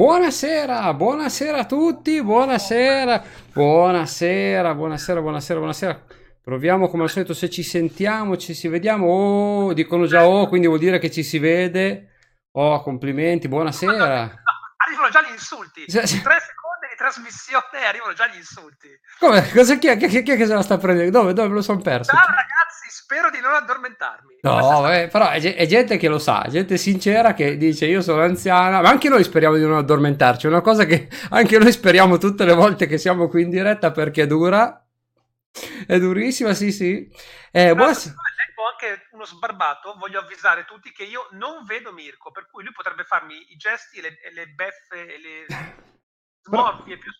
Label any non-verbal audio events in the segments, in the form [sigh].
buonasera, buonasera a tutti, buonasera, buonasera, buonasera, buonasera, buonasera. Proviamo come al solito se ci sentiamo, ci si vediamo. Oh, dicono già oh, quindi vuol dire che ci si vede. Oh, complimenti, buonasera. [laughs] Arrivano già gli insulti. Tre secondi di trasmissione arrivano già gli insulti. Come? Cosa, chi, è, chi, chi, chi è che se la sta prendendo? Dove, dove me lo sono perso? Ciao ragazzi, spero di non addormentarmi. No, eh, però è, è, gente che lo sa, gente sincera che dice io sono anziana, ma anche noi speriamo di non addormentarci, è una cosa che [laughs] anche noi speriamo tutte le volte che siamo qui in diretta perché dura, è durissima, sì sì. Eh, buonasera anche uno sbarbato, voglio avvisare tutti che io non vedo Mirko, per cui lui potrebbe farmi i gesti e le, le beffe e le [laughs] smorfie più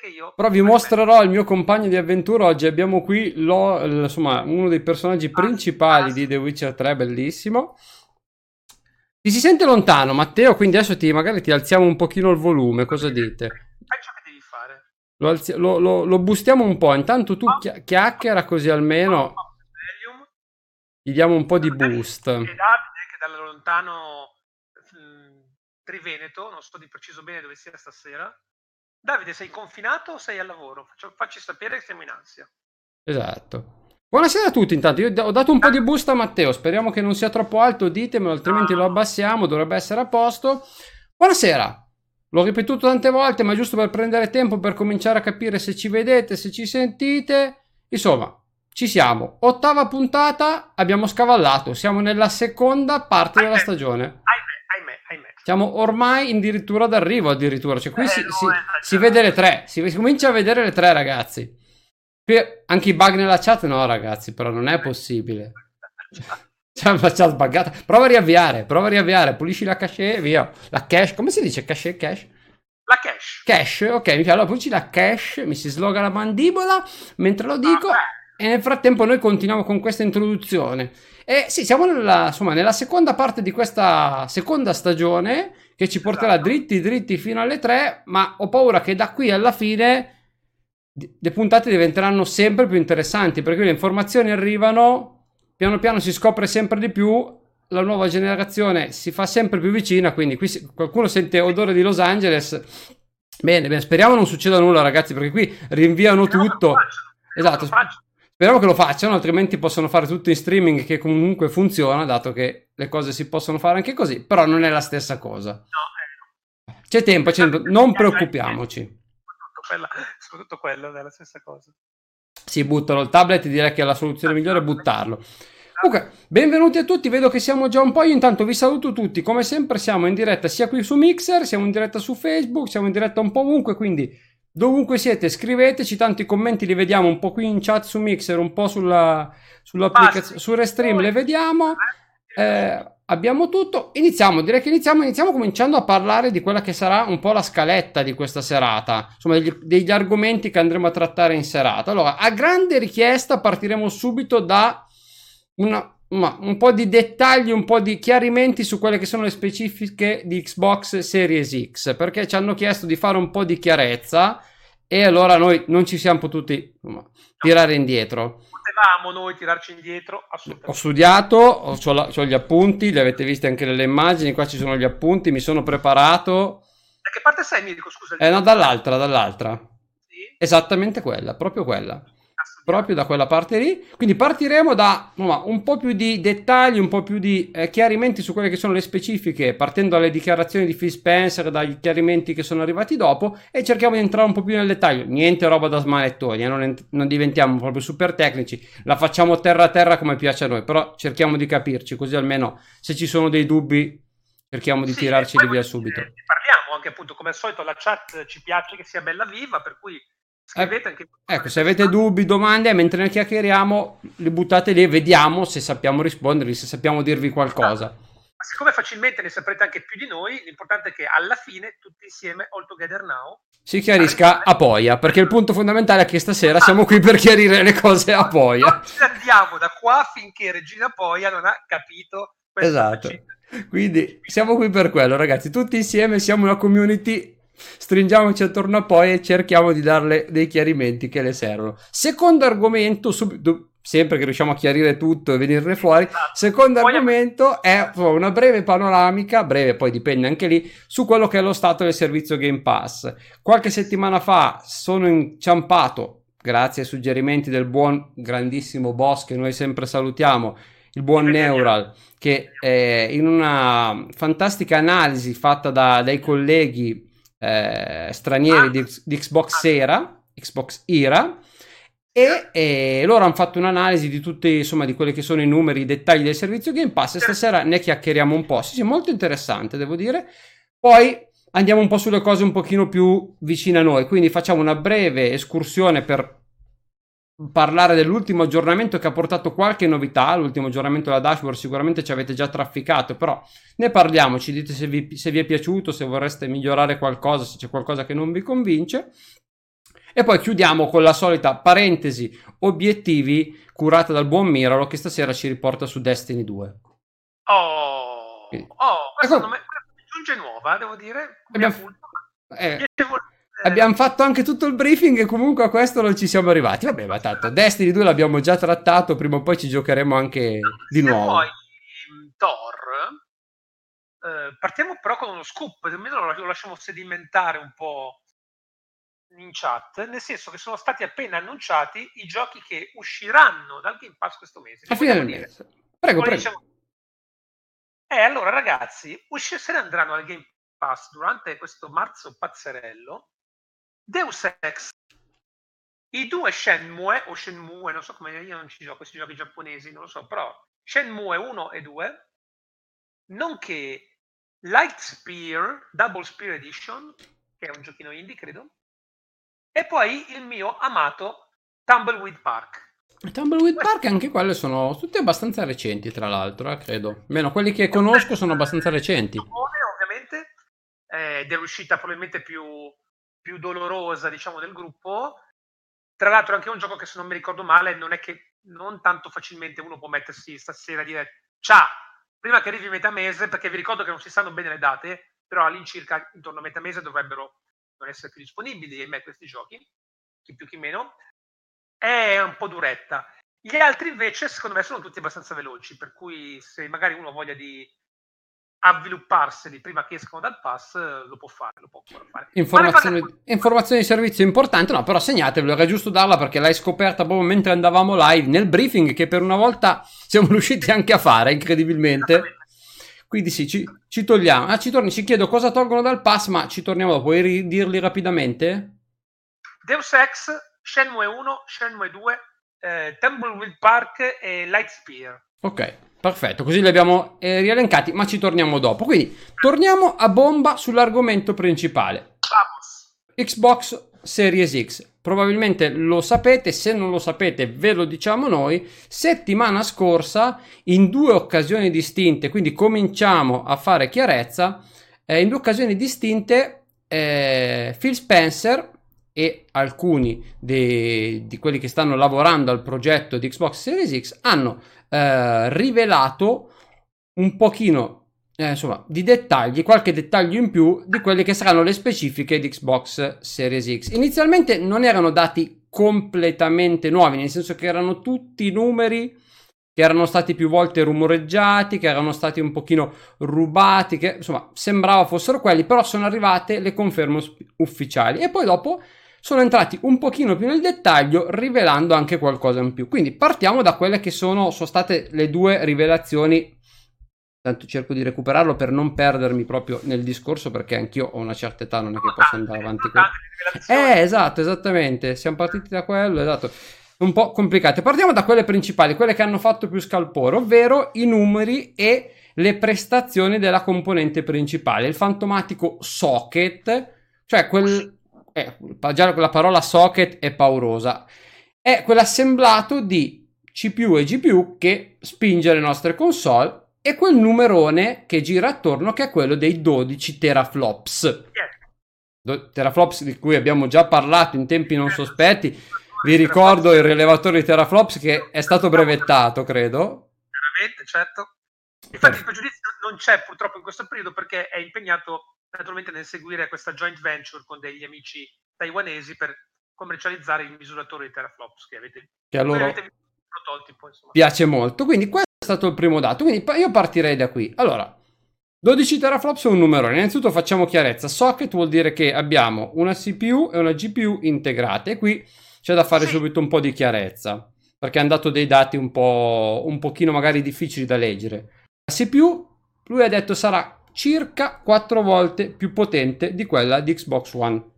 che io... Però vi mostrerò il mio compagno di avventura. Oggi abbiamo qui lo, insomma, uno dei personaggi ah, principali di The Witcher 3, bellissimo. Ti si sente lontano, Matteo, quindi adesso ti, magari ti alziamo un pochino il volume, cosa dite? Lo, alzi- lo, lo, lo boostiamo un po', intanto tu chi- chiacchiera così almeno gli diamo un po' di boost. E Davide che da lontano mh, Triveneto, non so di preciso bene dove sia stasera, Davide, sei confinato o sei al lavoro? Faccio, facci sapere che siamo in ansia. Esatto. Buonasera a tutti, intanto io ho dato un po' di boost a Matteo, speriamo che non sia troppo alto, ditemelo, altrimenti lo abbassiamo, dovrebbe essere a posto. Buonasera, l'ho ripetuto tante volte, ma giusto per prendere tempo per cominciare a capire se ci vedete, se ci sentite. Insomma, ci siamo. Ottava puntata, abbiamo scavallato, siamo nella seconda parte della stagione. Siamo ormai addirittura d'arrivo, addirittura. Cioè, qui eh, si, si, si, vede le tre. Si, si, comincia a vedere le tre, ragazzi. Qui anche i bug nella chat, no, ragazzi, però non è possibile. [laughs] C'è una chat buggata. Prova a riavviare, prova a riavviare. Pulisci la cache e via. La cache, come si dice? Cache, cache? La cache. Cache, ok, mi piace. Allora pulisci la cache, mi si sloga la mandibola mentre lo dico. Ah, e nel frattempo noi continuiamo con questa introduzione. E sì, siamo nella, insomma, nella seconda parte di questa seconda stagione che ci porterà esatto. dritti dritti fino alle tre, ma ho paura che da qui alla fine le puntate diventeranno sempre più interessanti perché le informazioni arrivano, piano piano si scopre sempre di più, la nuova generazione si fa sempre più vicina, quindi qui si, qualcuno sente odore di Los Angeles. Bene, bene, speriamo non succeda nulla ragazzi perché qui rinviano tutto. Esatto, Speriamo che lo facciano, altrimenti possono fare tutto in streaming che comunque funziona, dato che le cose si possono fare anche così, però non è la stessa cosa. No, eh. C'è tempo, c'è tempo, non preoccupiamoci. Soprattutto quello è la stessa cosa. Sì, buttalo il tablet, direi che la soluzione migliore è buttarlo. Comunque, benvenuti a tutti, vedo che siamo già un po', io intanto vi saluto tutti, come sempre siamo in diretta sia qui su Mixer, siamo in diretta su Facebook, siamo in diretta un po' ovunque, quindi Dovunque siete, scriveteci, tanto i commenti li vediamo un po' qui in chat su Mixer, un po' sulla, sull'applicazione, su Restream le vediamo. Eh, abbiamo tutto. Iniziamo, direi che iniziamo, iniziamo cominciando a parlare di quella che sarà un po' la scaletta di questa serata, insomma degli, degli argomenti che andremo a trattare in serata. Allora, a grande richiesta partiremo subito da una, ma un po' di dettagli, un po' di chiarimenti su quelle che sono le specifiche di Xbox Series X, perché ci hanno chiesto di fare un po' di chiarezza e allora noi non ci siamo potuti insomma, tirare indietro. Potevamo noi tirarci indietro, assolutamente. Ho studiato, ho, ho, gli appunti, li avete visti anche nelle immagini, qua ci sono gli appunti, mi sono preparato. Da che parte sei, Mirko? Scusa. Eh no, dall'altra, dall'altra. Sì? Esattamente quella, proprio quella proprio da quella parte lì. Quindi partiremo da un po' più di dettagli, un po' più di eh, chiarimenti su quelle che sono le specifiche, partendo dalle dichiarazioni di Phil Spencer, dai chiarimenti che sono arrivati dopo, e cerchiamo di entrare un po' più nel dettaglio. Niente roba da smanettoni, eh, non, ent- non, diventiamo proprio super tecnici, la facciamo terra a terra come piace a noi, però cerchiamo di capirci, così almeno se ci sono dei dubbi cerchiamo di sì, tirarci via subito. Parliamo anche appunto come al solito la chat ci piace che sia bella viva, per cui Scrivete anche ecco, se avete dubbi, domande, mentre ne chiacchieriamo, li buttate lì e vediamo se sappiamo rispondervi, se sappiamo dirvi qualcosa. Ma siccome facilmente ne saprete anche più di noi, l'importante è che alla fine, tutti insieme, all together now, si chiarisca a Poia, perché il punto fondamentale è che stasera siamo qui per chiarire le cose a Poia. Non ci andiamo da qua finché Regina Poia non ha capito Esatto. Quindi siamo qui per quello, ragazzi. Tutti insieme siamo una community stringiamoci attorno a poi e cerchiamo di darle dei chiarimenti che le servono. Secondo argomento, subito, sempre che riusciamo a chiarire tutto e venirne fuori. Esatto. Secondo poi argomento è una breve panoramica, breve poi dipende anche lì, su quello che è lo stato del servizio Game Pass. Qualche settimana fa sono inciampato, grazie ai suggerimenti del buon grandissimo boss che noi sempre salutiamo, il buon Neural, che in una fantastica analisi fatta da, dai colleghi eh, stranieri ah. di, di, Xbox. Era, Xbox Era, e, e loro hanno fatto un'analisi di tutti, insomma, di quelli che sono i numeri, i dettagli del servizio Game Pass e stasera ne chiacchieriamo un po'. Sì, sì, molto interessante, devo dire. Poi andiamo un po' sulle cose un pochino più vicine a noi, quindi facciamo una breve escursione per parlare dell'ultimo aggiornamento che ha portato qualche novità, l'ultimo aggiornamento della dashboard sicuramente ci avete già trafficato, però ne parliamo, ci dite se vi, se vi è piaciuto, se vorreste migliorare qualcosa, se c'è qualcosa che non vi convince. E poi chiudiamo con la solita parentesi obiettivi curata dal buon Miralo che stasera ci riporta su Destiny 2. Oh, Quindi. oh questa ecco, me... giunge nuova, devo dire. Abbiamo, eh, abbiamo fatto anche tutto il briefing e comunque a questo non ci siamo arrivati. Vabbè, ma tanto Destiny 2 l'abbiamo già trattato, prima o poi ci giocheremo anche di nuovo. Poi Thor, eh, partiamo però con uno scoop, almeno lo lasciamo sedimentare un po' in chat, nel senso che sono stati appena annunciati i giochi che usciranno dal Game Pass questo mese. A fine del mese. Prego, prego. Diciamo... Eh, allora ragazzi, usci- se ne andranno al Game Pass durante questo marzo pazzerello Deus Ex, i due Shenmue, o Shenmue, non so come, io non ci gioco questi giochi giapponesi, non lo so, però Shenmue 1 e 2, nonché Light Spear, Double Spear Edition, che è un giochino indie, credo, e poi il mio amato Tumbleweed Park. Tumbleweed Park anche quelle sono tutte abbastanza recenti, tra l'altro, eh, credo. Meno quelli che conosco sono abbastanza recenti. Ovviamente, ed è l'uscita probabilmente più, più dolorosa, diciamo, del gruppo. Tra l'altro anche un gioco che se non mi ricordo male non è che non tanto facilmente uno può mettersi stasera e dire ciao, prima che arrivi metà mese, perché vi ricordo che non si sanno bene le date, però all'incirca intorno a metà mese dovrebbero non essere più disponibili, ahimè, questi giochi, chi più chi meno, è un po' duretta. Gli altri invece, secondo me, sono tutti abbastanza veloci, per cui se magari uno ha voglia di avvilupparseli prima che escano dal pass, lo può fare, lo può fare. Informazioni, fare... informazioni di servizio importante, no, però segnatevelo, era giusto darla perché l'hai scoperta proprio mentre andavamo live nel briefing che per una volta [laughs] siamo riusciti anche a fare, incredibilmente. Quindi sì, ci, ci togliamo. Ah, ci torni, ci chiedo cosa tolgono dal pass, ma ci torniamo dopo. Vuoi ridirli rapidamente? Deus Ex, Shenmue 1, Shenmue 2, eh, Tumbleweed Park e Lightspear. Ok, perfetto, così li abbiamo eh, rielencati, ma ci torniamo dopo. Quindi, torniamo a bomba sull'argomento principale. Xbox Series X. Probabilmente lo sapete, se non lo sapete ve lo diciamo noi. Settimana scorsa, in due occasioni distinte, quindi cominciamo a fare chiarezza, eh, in due occasioni distinte eh, Phil Spencer e alcuni di, di, quelli che stanno lavorando al progetto di Xbox Series X hanno eh, rivelato un pochino eh, insomma, di dettagli, qualche dettaglio in più di quelle che saranno le specifiche di Xbox Series X. Inizialmente non erano dati completamente nuovi, nel senso che erano tutti numeri che erano stati più volte rumoreggiati, che erano stati un pochino rubati, che insomma sembrava fossero quelli, però sono arrivate le conferme ufficiali e poi dopo sono entrati un pochino più nel dettaglio rivelando anche qualcosa in più. Quindi partiamo da quelle che sono, sono state le due rivelazioni Tanto cerco di recuperarlo per non perdermi proprio nel discorso perché anch'io ho una certa età, non è che posso andare avanti con... Eh, esatto, esattamente, siamo partiti da quello, esatto. Un po' complicate. Partiamo da quelle principali, quelle che hanno fatto più scalpore, ovvero i numeri e le prestazioni della componente principale, il fantomatico socket, cioè quel... Eh, già la parola socket è paurosa. È quell'assemblato di CPU e GPU che spinge le nostre console e quel numerone che gira attorno che è quello dei 12 teraflops. Teraflops di cui abbiamo già parlato in tempi non sospetti. Vi ricordo il rilevatore di teraflops che è stato brevettato, credo. Veramente, certo. Infatti il pregiudizio non c'è purtroppo in questo periodo perché è impegnato naturalmente nel seguire questa joint venture con degli amici taiwanesi per commercializzare il misuratore di teraflops che avete, che allora... avete prototipo. Insomma. Piace molto. Quindi questo è stato il primo dato. Quindi io partirei da qui. Allora, 12 teraflops è un numero. Innanzitutto facciamo chiarezza. Socket vuol dire che abbiamo una CPU e una GPU integrate. Qui c'è da fare sì. subito un po' di chiarezza. Perché hanno dato dei dati un po' un pochino magari difficili da leggere. La CPU, lui ha detto sarà circa 4 volte più potente di quella di Xbox One.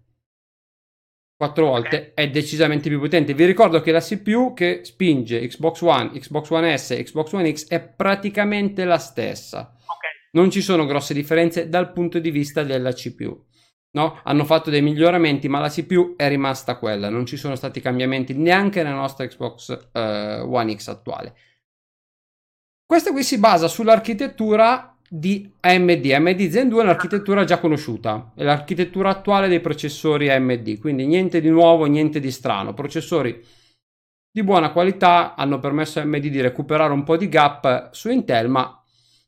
4 volte è decisamente più potente. Vi ricordo che la CPU che spinge Xbox One, Xbox One S e Xbox One X è praticamente la stessa. Okay. Non ci sono grosse differenze dal punto di vista della CPU. No? Hanno fatto dei miglioramenti, ma la CPU è rimasta quella. Non ci sono stati cambiamenti neanche nella nostra Xbox uh, One X attuale. Questa qui si basa sull'architettura di AMD. AMD Zen 2 è un'architettura già conosciuta, è l'architettura attuale dei processori AMD, quindi niente di nuovo, niente di strano. Processori di buona qualità hanno permesso a AMD di recuperare un po' di gap su Intel, ma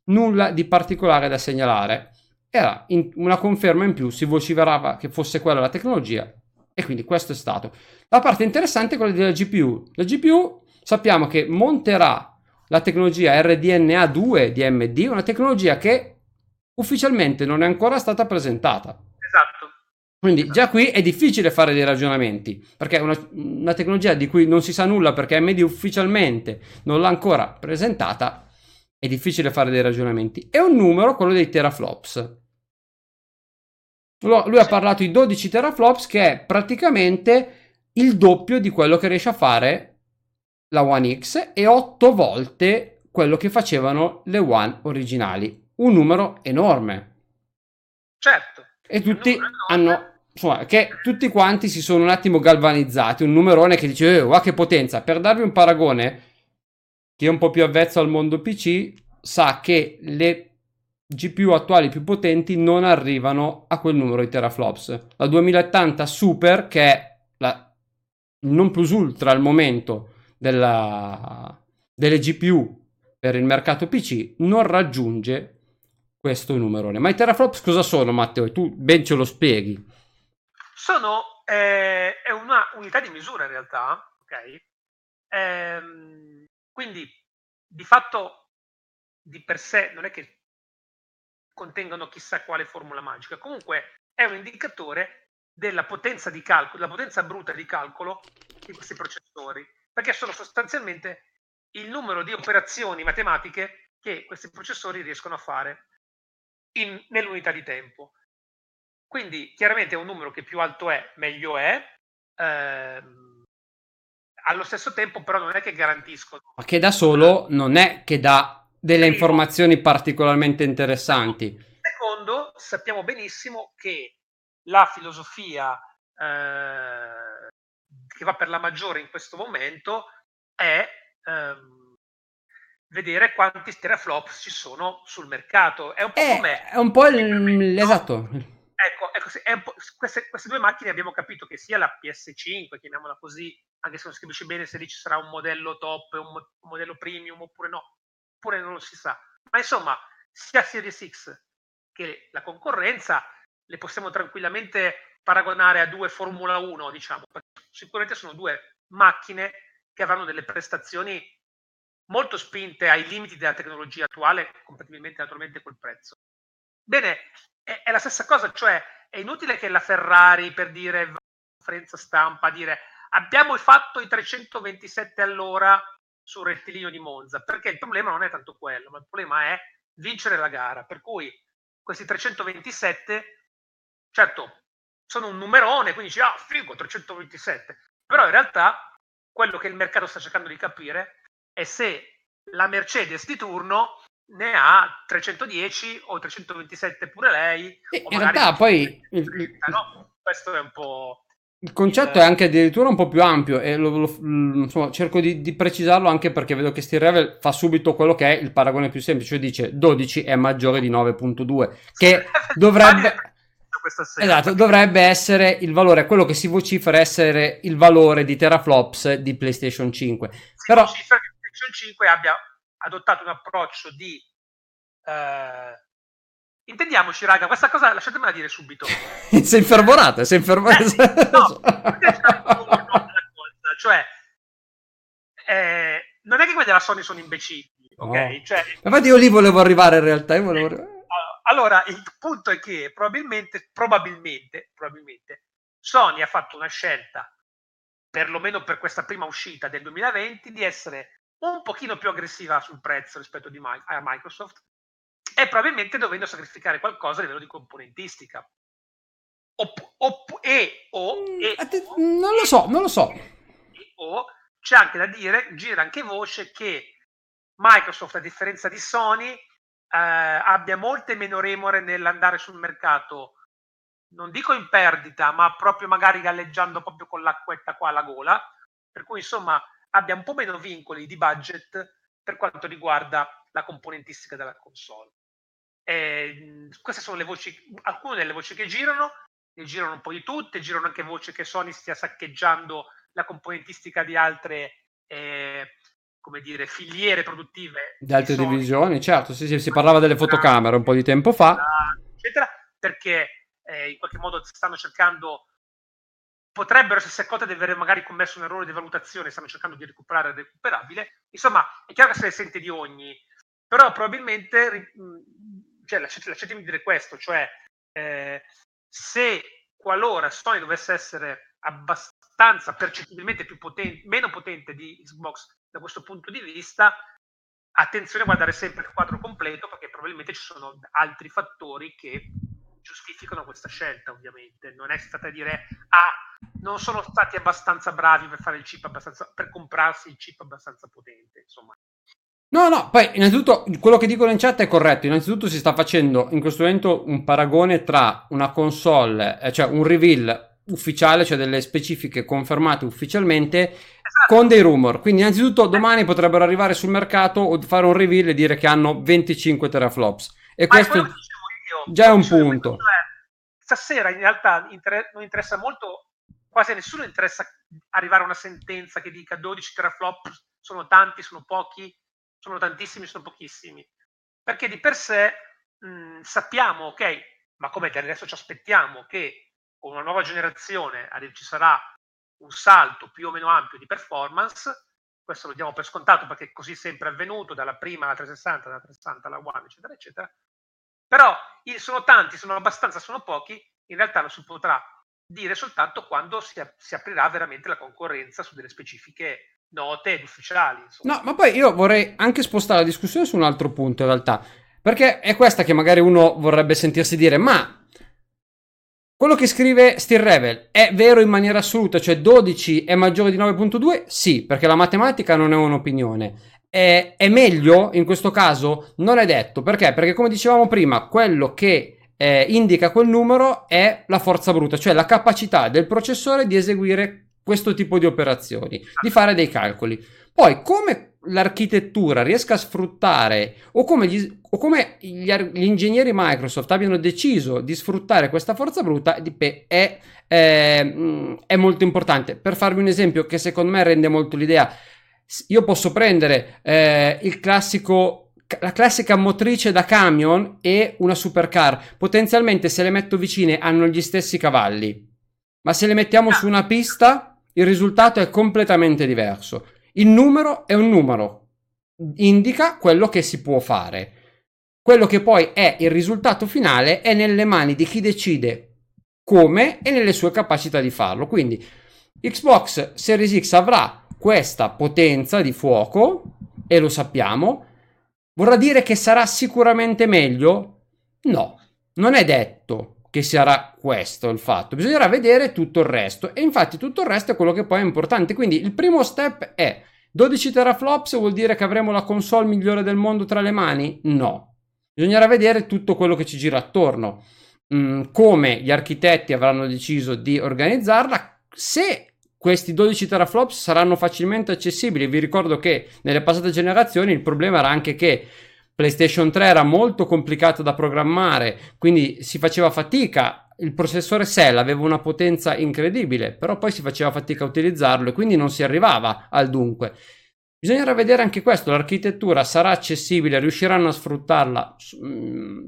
nulla di particolare da segnalare. Era una conferma in più, si vociferava che fosse quella la tecnologia e quindi questo è stato. La parte interessante è quella della GPU. La GPU sappiamo che monterà la tecnologia RDNA2 di AMD, una tecnologia che ufficialmente non è ancora stata presentata. Esatto. Quindi esatto. già qui è difficile fare dei ragionamenti, perché è una, una, tecnologia di cui non si sa nulla perché AMD ufficialmente non l'ha ancora presentata, è difficile fare dei ragionamenti. È un numero, quello dei teraflops. Lui ha parlato di 12 teraflops che è praticamente il doppio di quello che riesce a fare la One X e 8 volte quello che facevano le One originali. Un numero enorme. Certo. E tutti hanno insomma, che tutti quanti si sono un attimo galvanizzati, un numerone che dice, eh, che potenza. Per darvi un paragone, chi è un po' più avvezzo al mondo PC sa che le GPU attuali più potenti non arrivano a quel numero di teraflops. La 2080 Super, che è la non plus ultra al momento della, delle GPU per il mercato PC non raggiunge questo numerone. Ma i teraflops cosa sono, Matteo? Tu ben ce lo spieghi. Sono eh, è una unità di misura in realtà, ok? Ehm, quindi di fatto di per sé non è che contengono chissà quale formula magica, comunque è un indicatore della potenza di calcolo, della potenza bruta di calcolo di questi processori perché sono sostanzialmente il numero di operazioni matematiche che questi processori riescono a fare in, nell'unità di tempo. Quindi chiaramente è un numero che più alto è, meglio è. Ehm, allo stesso tempo però non è che garantiscono. Ma che da solo non è che dà delle Primo, informazioni particolarmente interessanti. Secondo, sappiamo benissimo che la filosofia eh, che va per la maggiore in questo momento è ehm, vedere quanti teraflops ci sono sul mercato. È un po' è, come... È un po' il... esatto. Ecco, ecco queste, queste, due macchine abbiamo capito che sia la PS5, chiamiamola così, anche se non si capisce bene se lì ci sarà un modello top, un, un modello premium oppure no, oppure non lo si sa. Ma insomma, sia Series X che la concorrenza le possiamo tranquillamente paragonare a due Formula 1, diciamo, sicuramente sono due macchine che avranno delle prestazioni molto spinte ai limiti della tecnologia attuale, compatibilmente naturalmente col prezzo. Bene, è, è la stessa cosa, cioè è inutile che la Ferrari per dire conferenza stampa dire abbiamo fatto i 327 all'ora sul rettilineo di Monza, perché il problema non è tanto quello, ma il problema è vincere la gara, per cui questi 327, certo, sono un numerone, quindi dici, ah, figo, 327. Però in realtà quello che il mercato sta cercando di capire è se la Mercedes di turno ne ha 310 o 327 pure lei. in realtà poi... no? Questo è un po'... Il concetto è anche addirittura un po' più ampio e lo, lo, insomma, cerco di, di, precisarlo anche perché vedo che Steel Revel fa subito quello che è il paragone più semplice, cioè dice 12 è maggiore di 9.2, che [laughs] dovrebbe questa sera. Esatto, dovrebbe essere il valore, quello che si vocifera essere il valore di teraflops di PlayStation 5. Si Però... vocifera che PlayStation 5 abbia adottato un approccio di... Eh... Intendiamoci, raga, questa cosa lasciatemela dire subito. [laughs] sei infervorata, sei infervorata. Eh, no, [laughs] cioè, eh, non è che quelli della Sony sono imbecilli, ok? No. Cioè, Infatti io lì volevo arrivare in realtà, io volevo arrivare. Allora, il punto è che probabilmente, probabilmente, probabilmente Sony ha fatto una scelta, perlomeno per questa prima uscita del 2020, di essere un pochino più aggressiva sul prezzo rispetto di, a Microsoft e probabilmente dovendo sacrificare qualcosa a livello di componentistica. Opp- opp- e o, Mm, e, non lo so, non lo so. e o c'è anche da dire, gira anche voce che Microsoft, a differenza di Sony, abbia molte meno remore nell'andare sul mercato, non dico in perdita, ma proprio magari galleggiando proprio con l'acquetta qua alla gola, per cui insomma abbia un po' meno vincoli di budget per quanto riguarda la componentistica della console. E, queste sono le voci, alcune delle voci che girano, ne girano un po' di tutte, girano anche voci che Sony stia saccheggiando la componentistica di altre eh, come dire, filiere produttive Di altre Sony, divisioni, certo, sì, sì, si parlava delle fotocamere un po' di tempo fa. eccetera, perché eh, in qualche modo stanno cercando potrebbero essersi accorte di aver magari commesso un errore di valutazione, stanno cercando di recuperare il recuperabile. Insomma, è chiaro che se ne sente di ogni, però probabilmente, cioè, lasciatemi dire questo, cioè eh, se qualora Sony dovesse essere abbastanza percettibilmente più potente, meno potente di Xbox da questo punto di vista, attenzione a guardare sempre il quadro completo perché probabilmente ci sono altri fattori che giustificano questa scelta, ovviamente. Non è stata dire ah, non sono stati abbastanza bravi per fare il chip abbastanza per comprarsi il chip abbastanza potente, insomma. No, no, poi innanzitutto quello che dicono in chat è corretto. Innanzitutto si sta facendo in questo momento un paragone tra una console, eh, cioè un reveal ufficiale, cioè delle specifiche confermate ufficialmente esatto. con dei rumor. Quindi innanzitutto domani potrebbero arrivare sul mercato o fare un reveal e dire che hanno 25 teraflops. E Ma questo io, già è un punto. Stasera in realtà inter- non interessa molto, quasi a nessuno interessa arrivare a una sentenza che dica 12 teraflop sono tanti, sono pochi, sono tantissimi, sono pochissimi. Perché di per sé mh, sappiamo, ok, ma come adesso ci aspettiamo che con una nuova generazione ci sarà un salto più o meno ampio di performance, questo lo diamo per scontato perché così è sempre avvenuto dalla prima alla 360, dalla 360 alla One, eccetera, eccetera. Però sono tanti, sono abbastanza, sono pochi, in realtà lo si potrà dire soltanto quando si, si aprirà veramente la concorrenza su delle specifiche note ed ufficiali. Insomma. No, ma poi io vorrei anche spostare la discussione su un altro punto in realtà, perché è questa che magari uno vorrebbe sentirsi dire, ma quello che scrive Steel Revel è vero in maniera assoluta, cioè 12 è maggiore di 9.2? Sì, perché la matematica non è un'opinione. È, è, meglio in questo caso? Non è detto. Perché? Perché come dicevamo prima, quello che eh, indica quel numero è la forza bruta, cioè la capacità del processore di eseguire questo tipo di operazioni, di fare dei calcoli. Poi come l'architettura riesca a sfruttare o come, gli, o come gli, gli, ingegneri Microsoft abbiano deciso di sfruttare questa forza bruta è, è, è, è, molto importante. Per farvi un esempio che secondo me rende molto l'idea, io posso prendere eh, il classico la classica motrice da camion e una supercar. Potenzialmente se le metto vicine hanno gli stessi cavalli, ma se le mettiamo su una pista il risultato è completamente diverso. Il numero è un numero, indica quello che si può fare. Quello che poi è il risultato finale è nelle mani di chi decide come e nelle sue capacità di farlo. Quindi Xbox Series X avrà questa potenza di fuoco e lo sappiamo. Vorrà dire che sarà sicuramente meglio? No, non è detto che sarà questo il fatto. Bisognerà vedere tutto il resto e infatti tutto il resto è quello che poi è importante. Quindi il primo step è 12 teraflops vuol dire che avremo la console migliore del mondo tra le mani? No. Bisognerà vedere tutto quello che ci gira attorno. Mm, come gli architetti avranno deciso di organizzarla, se questi 12 teraflops saranno facilmente accessibili. Vi ricordo che nelle passate generazioni il problema era anche che PlayStation 3 era molto complicato da programmare, quindi si faceva fatica. Il processore Cell aveva una potenza incredibile, però poi si faceva fatica a utilizzarlo e quindi non si arrivava al dunque. Bisognerà vedere anche questo, l'architettura sarà accessibile, riusciranno a sfruttarla.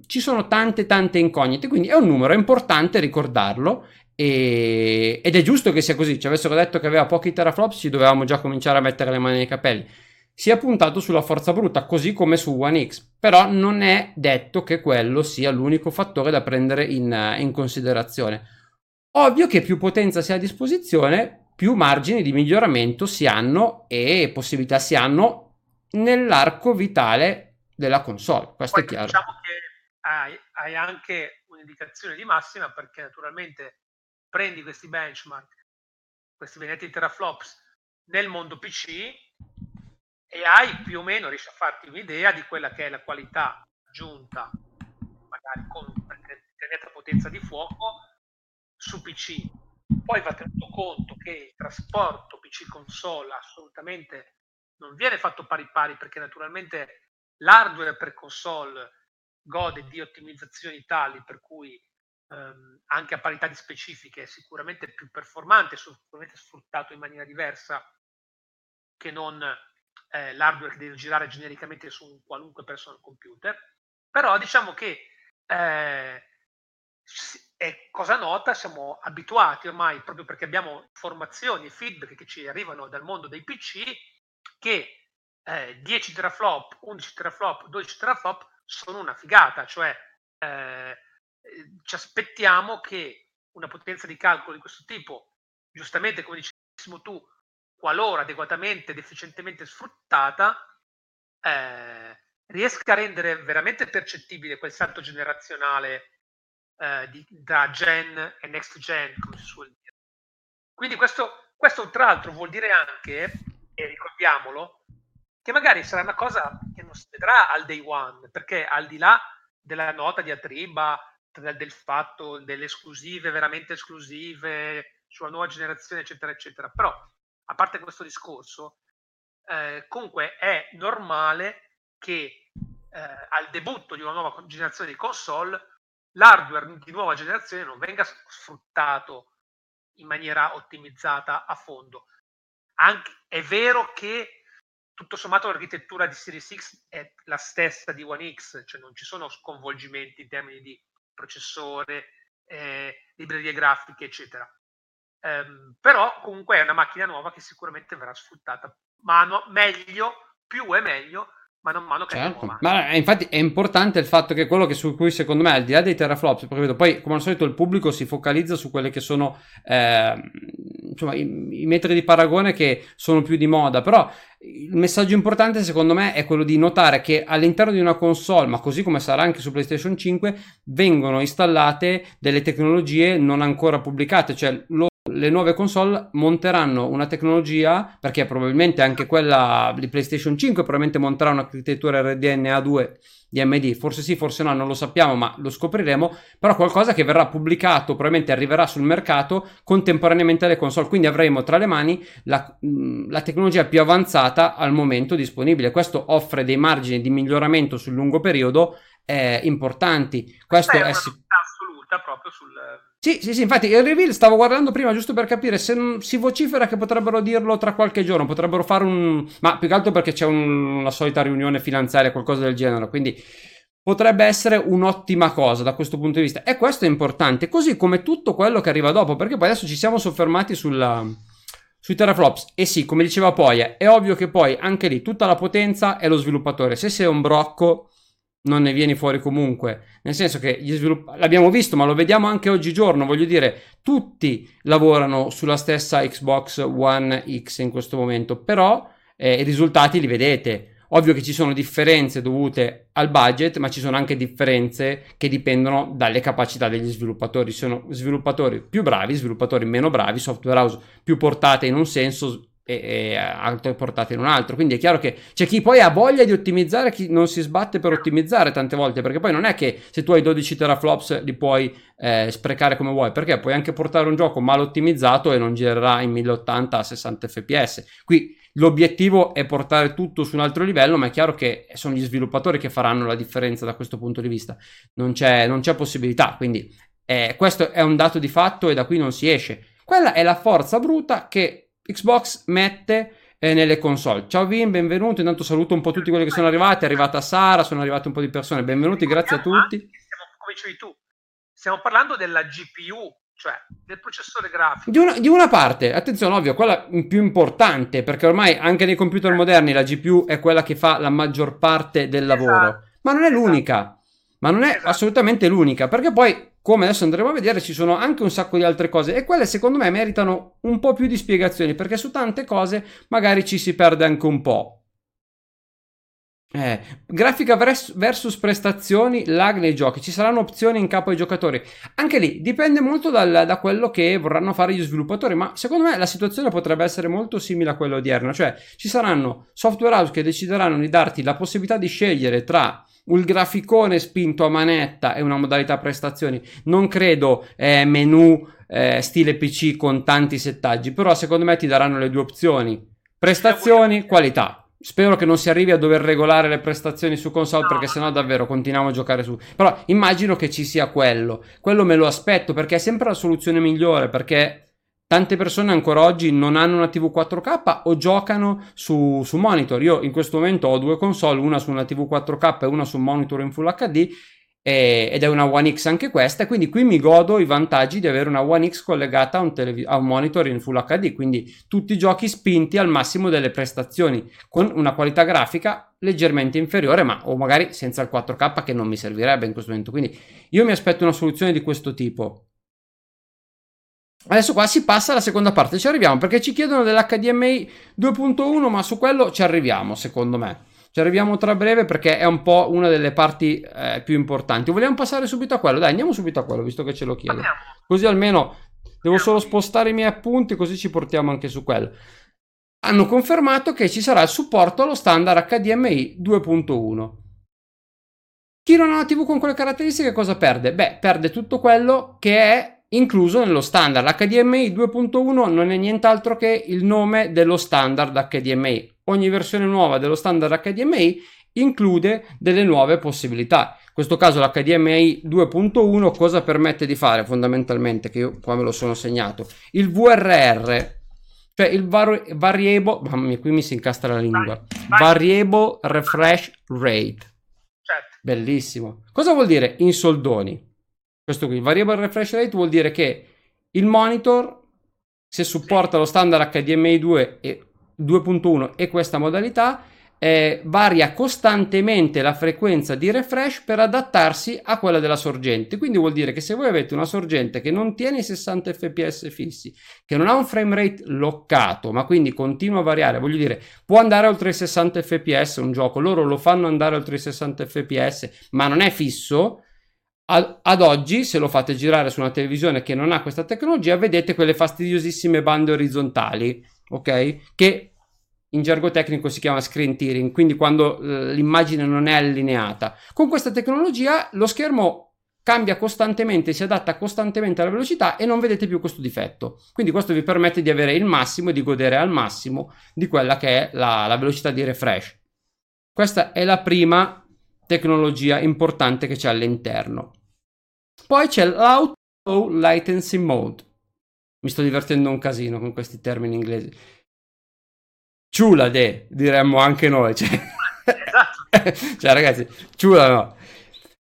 Ci sono tante tante incognite, quindi è un numero, è importante ricordarlo e... ed è giusto che sia così. Ci avessero detto che aveva pochi teraflops, ci dovevamo già cominciare a mettere le mani nei capelli. Sia puntato sulla forza bruta, così come su One X. Però non è detto che quello sia l'unico fattore da prendere in, in considerazione. Ovvio che più potenza si ha a disposizione, più margini di miglioramento si hanno e possibilità si hanno nell'arco vitale della console. Questo Poi, è chiaro. Diciamo che hai, hai anche un'indicazione di massima perché naturalmente prendi questi benchmark, questi benedetti teraflops nel mondo PC e hai più o meno, riesci a farti un'idea di quella che è la qualità aggiunta, magari con determinata potenza di fuoco, su PC. Poi va tenuto conto che il trasporto PC console assolutamente non viene fatto pari pari perché naturalmente l'hardware per console gode di ottimizzazioni tali per cui ehm, anche a parità di specifiche è sicuramente più performante, sicuramente sfruttato in maniera diversa che non eh, l'hardware che deve girare genericamente su un qualunque personal computer, però diciamo che eh, è cosa nota, siamo abituati ormai, proprio perché abbiamo informazioni e feedback che ci arrivano dal mondo dei PC, che eh, 10 teraflop, 11 teraflop, 12 teraflop sono una figata, cioè eh, ci aspettiamo che una potenza di calcolo di questo tipo, giustamente come dicessimo tu, qualora adeguatamente ed efficientemente sfruttata, eh, riesca a rendere veramente percettibile quel salto generazionale eh, di, da gen e next gen, come si suol dire. Quindi questo, questo tra l'altro vuol dire anche, e ricordiamolo, che magari sarà una cosa che non si vedrà al day one, perché al di là della nota di Atriba, del, fatto delle esclusive, veramente esclusive, sulla nuova generazione, eccetera, eccetera, però a parte questo discorso, eh, comunque è normale che eh, al debutto di una nuova generazione di console l'hardware di nuova generazione non venga sfruttato in maniera ottimizzata a fondo. Anche, è vero che tutto sommato l'architettura di Series X è la stessa di One X, cioè non ci sono sconvolgimenti in termini di processore, eh, librerie grafiche, eccetera. Um, però comunque è una macchina nuova che sicuramente verrà sfruttata mano, meglio, più è meglio, mano a mano che certo. Ma infatti è importante il fatto che quello che su cui secondo me, al di là dei teraflops, vedo, poi come al solito il pubblico si focalizza su quelle che sono eh, insomma, i, i, metri di paragone che sono più di moda, però il messaggio importante secondo me è quello di notare che all'interno di una console, ma così come sarà anche su PlayStation 5, vengono installate delle tecnologie non ancora pubblicate, cioè lo le nuove console monteranno una tecnologia, perché probabilmente anche quella di PlayStation 5 probabilmente monterà un'architettura RDNA 2 di AMD, forse sì, forse no, non lo sappiamo, ma lo scopriremo, però qualcosa che verrà pubblicato, probabilmente arriverà sul mercato contemporaneamente alle console, quindi avremo tra le mani la, la tecnologia più avanzata al momento disponibile. Questo offre dei margini di miglioramento sul lungo periodo eh, importanti. Questo è, è assoluta proprio sul sì, sì, sì, infatti il reveal stavo guardando prima giusto per capire se si vocifera che potrebbero dirlo tra qualche giorno, potrebbero fare un... ma più che altro perché c'è un, una solita riunione finanziaria, qualcosa del genere, quindi potrebbe essere un'ottima cosa da questo punto di vista. E questo è importante, così come tutto quello che arriva dopo, perché poi adesso ci siamo soffermati sulla, sui teraflops. E sì, come diceva poi, è ovvio che poi anche lì tutta la potenza è lo sviluppatore. Se sei un brocco non ne vieni fuori comunque. Nel senso che gli svilupp- l'abbiamo visto, ma lo vediamo anche oggigiorno. Voglio dire, tutti lavorano sulla stessa Xbox One X in questo momento, però eh, i risultati li vedete. Ovvio che ci sono differenze dovute al budget, ma ci sono anche differenze che dipendono dalle capacità degli sviluppatori. Ci sono sviluppatori più bravi, sviluppatori meno bravi, software house più portate in un senso, e, e altre portate in un altro. Quindi è chiaro che c'è chi poi ha voglia di ottimizzare, chi non si sbatte per ottimizzare tante volte, perché poi non è che se tu hai 12 teraflops li puoi eh, sprecare come vuoi, perché puoi anche portare un gioco mal ottimizzato e non girerà in 1080 a 60 fps. Qui l'obiettivo è portare tutto su un altro livello, ma è chiaro che sono gli sviluppatori che faranno la differenza da questo punto di vista. Non c'è, non c'è possibilità, quindi eh, questo è un dato di fatto e da qui non si esce. Quella è la forza bruta che Xbox mette eh, nelle console. Ciao Vin, benvenuto. Intanto saluto un po' tutti quelli che sono arrivati. È arrivata Sara, sono arrivate un po' di persone. Benvenuti, grazie a tutti. Stiamo, come dicevi tu, stiamo parlando della GPU cioè del processore grafico. Di una, di una, parte, attenzione, ovvio, quella più importante, perché ormai anche nei computer moderni la GPU è quella che fa la maggior parte del lavoro, esatto. ma non è esatto. l'unica, ma non è esatto. assolutamente l'unica, perché poi, come adesso andremo a vedere, ci sono anche un sacco di altre cose e quelle secondo me meritano un po' più di spiegazioni, perché su tante cose magari ci si perde anche un po'. Eh, grafica versus prestazioni, lag nei giochi. Ci saranno opzioni in capo ai giocatori. Anche lì dipende molto dal, da quello che vorranno fare gli sviluppatori. Ma secondo me la situazione potrebbe essere molto simile a quella odierna. Cioè, ci saranno software house che decideranno di darti la possibilità di scegliere tra un graficone spinto a manetta e una modalità prestazioni. Non credo eh, menu eh, stile PC con tanti settaggi. Però secondo me ti daranno le due opzioni: prestazioni, qualità. Spero che non si arrivi a dover regolare le prestazioni su console perché sennò davvero continuiamo a giocare su. Però immagino che ci sia quello. Quello me lo aspetto perché è sempre la soluzione migliore perché tante persone ancora oggi non hanno una TV 4K o giocano su, su monitor. Io in questo momento ho due console, una su una TV 4K e una su un monitor in Full HD ed è una One X anche questa, quindi qui mi godo i vantaggi di avere una One X collegata a un, televi- a un, monitor in Full HD, quindi tutti i giochi spinti al massimo delle prestazioni, con una qualità grafica leggermente inferiore, ma o magari senza il 4K che non mi servirebbe in questo momento. Quindi io mi aspetto una soluzione di questo tipo. Adesso qua si passa alla seconda parte, ci arriviamo perché ci chiedono dell'HDMI 2.1, ma su quello ci arriviamo secondo me. Ci arriviamo tra breve perché è un po' una delle parti eh, più importanti. Vogliamo passare subito a quello? Dai, andiamo subito a quello, visto che ce lo chiedo. Così almeno devo solo spostare i miei appunti, così ci portiamo anche su quello. Hanno confermato che ci sarà il supporto allo standard HDMI 2.1. Chi non ha una TV con quelle caratteristiche cosa perde? Beh, perde tutto quello che è incluso nello standard. HDMI 2.1 non è nient'altro che il nome dello standard HDMI ogni versione nuova dello standard HDMI include delle nuove possibilità. In questo caso l'HDMI 2.1 cosa permette di fare fondamentalmente, che io qua me lo sono segnato, il VRR, cioè il var- variable, mamma mia qui mi si incastra la lingua, variable refresh rate. Certo. Bellissimo. Cosa vuol dire in soldoni? Questo qui, variable refresh rate vuol dire che il monitor se supporta lo standard HDMI 2 e 2.1 e questa modalità eh, varia costantemente la frequenza di refresh per adattarsi a quella della sorgente. Quindi vuol dire che se voi avete una sorgente che non tiene i 60 fps fissi, che non ha un frame rate loccato, ma quindi continua a variare, voglio dire, può andare oltre i 60 fps un gioco, loro lo fanno andare oltre i 60 fps, ma non è fisso. Ad oggi, se lo fate girare su una televisione che non ha questa tecnologia, vedete quelle fastidiosissime bande orizzontali, ok? Che in gergo tecnico si chiama screen tearing, quindi quando eh, l'immagine non è allineata. Con questa tecnologia lo schermo cambia costantemente, si adatta costantemente alla velocità e non vedete più questo difetto. Quindi questo vi permette di avere il massimo e di godere al massimo di quella che è la, la velocità di refresh. Questa è la prima tecnologia importante che c'è all'interno. Poi c'è l'Auto Latency Mode. Mi sto divertendo un casino con questi termini inglesi ciula de, diremmo anche noi. Cioè, esatto. [laughs] cioè ragazzi, ciula no.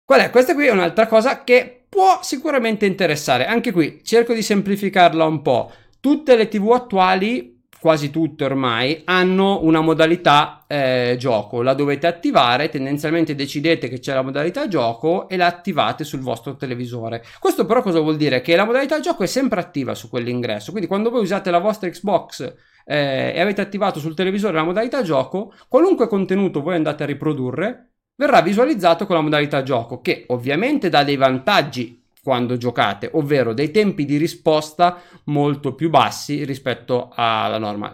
Qual è? Questa qui è un'altra cosa che può sicuramente interessare. Anche qui cerco di semplificarla un po'. Tutte le TV attuali quasi tutte ormai hanno una modalità eh, gioco, la dovete attivare, tendenzialmente decidete che c'è la modalità gioco e la attivate sul vostro televisore. Questo però cosa vuol dire? Che la modalità gioco è sempre attiva su quell'ingresso, quindi quando voi usate la vostra Xbox eh, e avete attivato sul televisore la modalità gioco, qualunque contenuto voi andate a riprodurre verrà visualizzato con la modalità gioco, che ovviamente dà dei vantaggi quando giocate, ovvero dei tempi di risposta molto più bassi rispetto alla norma.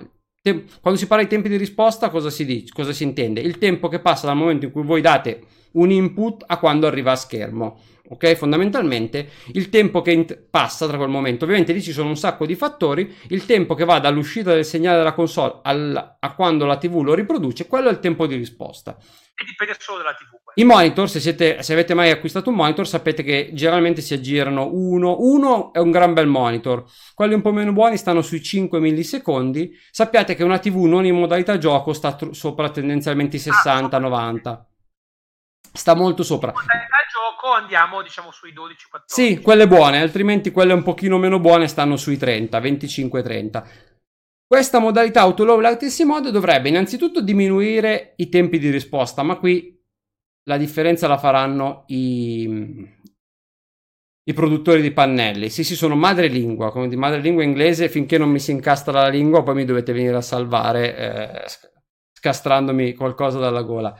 Quando si parla di tempi di risposta, cosa si dice? Cosa si intende? Il tempo che passa dal momento in cui voi date un input a quando arriva a schermo ok? Fondamentalmente il tempo che int- passa tra quel momento, ovviamente lì ci sono un sacco di fattori, il tempo che va dall'uscita del segnale della console al- a quando la TV lo riproduce, quello è il tempo di risposta. E dipende solo dalla TV. I monitor, se, siete, se, avete mai acquistato un monitor, sapete che generalmente si aggirano uno. Uno è un gran bel monitor. Quelli un po' meno buoni stanno sui 5 millisecondi. Sappiate che una TV non in modalità gioco sta tr- sopra tendenzialmente i 60-90. Ah, sta molto sopra. Gioco andiamo diciamo sui 12-14. Sì, quelle buone, altrimenti quelle un pochino meno buone stanno sui 30, 25-30. Questa modalità autolow mode dovrebbe innanzitutto diminuire i tempi di risposta, ma qui la differenza la faranno i, i produttori di pannelli. Sì, sì, sono madrelingua, come di madrelingua inglese, finché non mi si incastra la lingua, poi mi dovete venire a salvare eh, scastrandomi qualcosa dalla gola.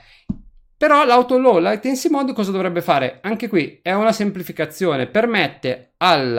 Però l'auto low latency mode cosa dovrebbe fare? Anche qui è una semplificazione, permette al,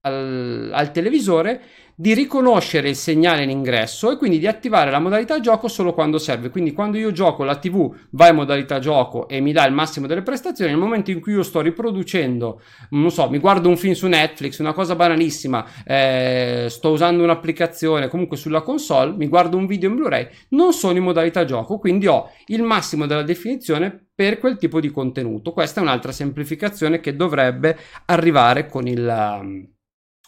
al, al televisore di riconoscere il segnale in ingresso e quindi di attivare la modalità gioco solo quando serve. Quindi quando io gioco la TV va in modalità gioco e mi dà il massimo delle prestazioni, nel momento in cui io sto riproducendo, non so, mi guardo un film su Netflix, una cosa banalissima, eh, sto usando un'applicazione comunque sulla console, mi guardo un video in Blu-ray, non sono in modalità gioco, quindi ho il massimo della definizione per quel tipo di contenuto. Questa è un'altra semplificazione che dovrebbe arrivare con il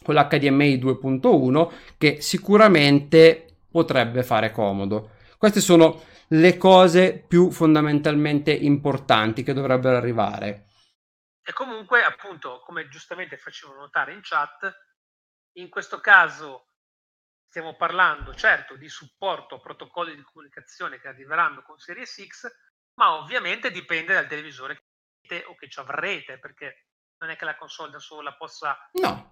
con l'HDMI 2.1 che sicuramente potrebbe fare comodo. Queste sono le cose più fondamentalmente importanti che dovrebbero arrivare. E comunque, appunto, come giustamente facevano notare in chat, in questo caso stiamo parlando certo di supporto a protocolli di comunicazione che arriveranno con Series X, ma ovviamente dipende dal televisore che avete o che ci avrete, perché non è che la console da sola possa no.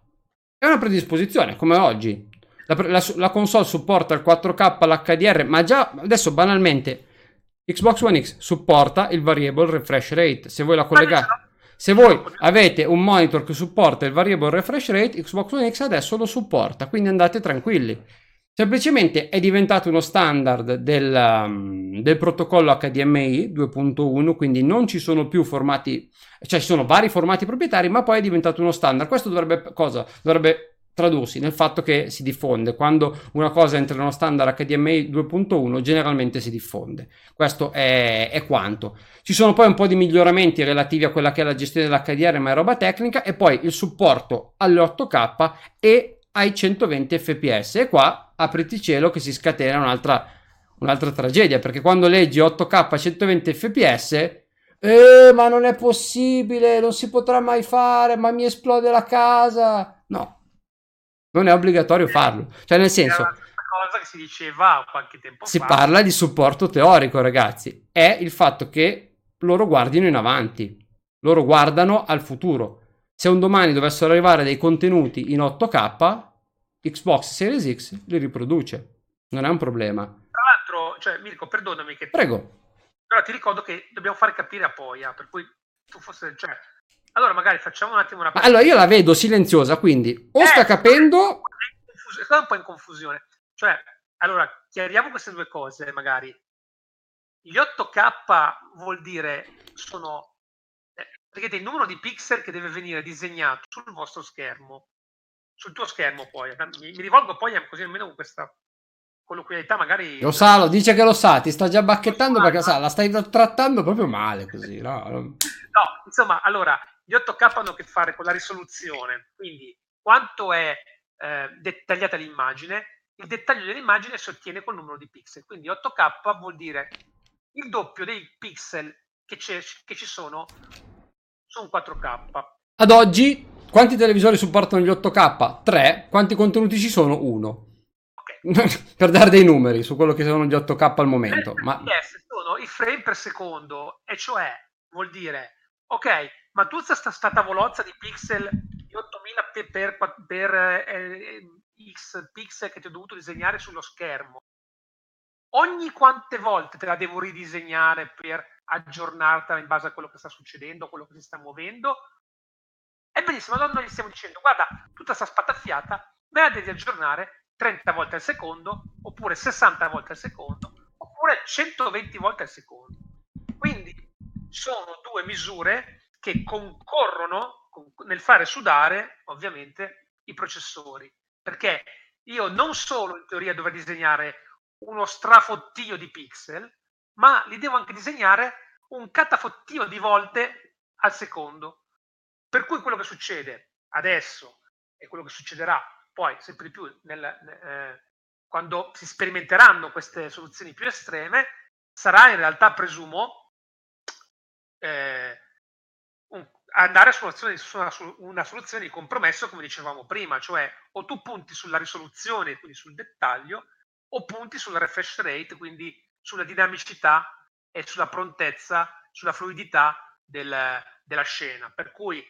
È una predisposizione, come oggi. La, la, la console supporta il 4K, l'HDR, ma già adesso banalmente Xbox One X supporta il variable refresh rate. Se voi la collegate. Se voi avete un monitor che supporta il variable refresh rate, Xbox One X adesso lo supporta, quindi andate tranquilli. Semplicemente è diventato uno standard del, um, del, protocollo HDMI 2.1, quindi non ci sono più formati, cioè ci sono vari formati proprietari, ma poi è diventato uno standard. Questo dovrebbe, cosa? Dovrebbe tradursi nel fatto che si diffonde. Quando una cosa entra in uno standard HDMI 2.1, generalmente si diffonde. Questo è, è, quanto. Ci sono poi un po' di miglioramenti relativi a quella che è la gestione dell'HDR, ma è roba tecnica, e poi il supporto alle 8K e ai 120 fps e qua apriti cielo che si scatena un'altra, un'altra tragedia perché quando leggi 8k a 120 fps eh ma non è possibile non si potrà mai fare ma mi esplode la casa. No. Non è obbligatorio farlo. Cioè nel senso cosa che si diceva qualche tempo si fa. parla di supporto teorico ragazzi. È il fatto che loro guardino in avanti loro guardano al futuro. Se un domani dovessero arrivare dei contenuti in 8K, Xbox Series X li riproduce. Non è un problema. Tra l'altro, cioè, Mirko, perdonami che... Prego. Però ti ricordo che dobbiamo fare capire a Poia, per cui tu fosse... Cioè, allora magari facciamo un attimo una... Ma allora io la vedo silenziosa, quindi o eh, sta capendo... Sta un po' in confusione. Cioè, allora, chiariamo queste due cose magari. Gli 8K vuol dire sono perché il numero di pixel che deve venire disegnato sul vostro schermo, sul tuo schermo poi, mi, mi rivolgo poi a così almeno con questa colloquialità magari... Lo sa, lo dice che lo sa, ti sta già bacchettando perché sa, la stai trattando proprio male così, no? No, insomma, allora, gli 8K hanno a che fare con la risoluzione, quindi quanto è eh, dettagliata l'immagine, il dettaglio dell'immagine si ottiene col numero di pixel, quindi 8K vuol dire il doppio dei pixel che, che ci sono su un 4K. Ad oggi, quanti televisori supportano gli 8K? 3. Quanti contenuti ci sono? 1. Okay. [laughs] per dare dei numeri su quello che sono gli 8K al momento. Ma... Yes, sono i frame per secondo, e cioè vuol dire, ok, ma tu sta, sta tavolozza di pixel di 8000 per, per, per eh, x pixel che ti ho dovuto disegnare sullo schermo, ogni quante volte te la devo ridisegnare per aggiornartela in base a quello che sta succedendo, a quello che si sta muovendo. È benissimo, allora noi gli stiamo dicendo, guarda, tutta questa spataffiata me la devi aggiornare 30 volte al secondo, oppure 60 volte al secondo, oppure 120 volte al secondo. Quindi sono due misure che concorrono nel fare sudare, ovviamente, i processori. Perché io non solo in teoria dovrei disegnare uno strafottio di pixel, ma li devo anche disegnare un catafottio di volte al secondo. Per cui quello che succede adesso e quello che succederà poi sempre di più nel, eh, quando si sperimenteranno queste soluzioni più estreme sarà in realtà, presumo, eh, andare su una, soluzione, su una soluzione di compromesso, come dicevamo prima, cioè o tu punti sulla risoluzione, quindi sul dettaglio, o punti sulla refresh rate, quindi sulla dinamicità e sulla prontezza, sulla fluidità del, della scena. Per cui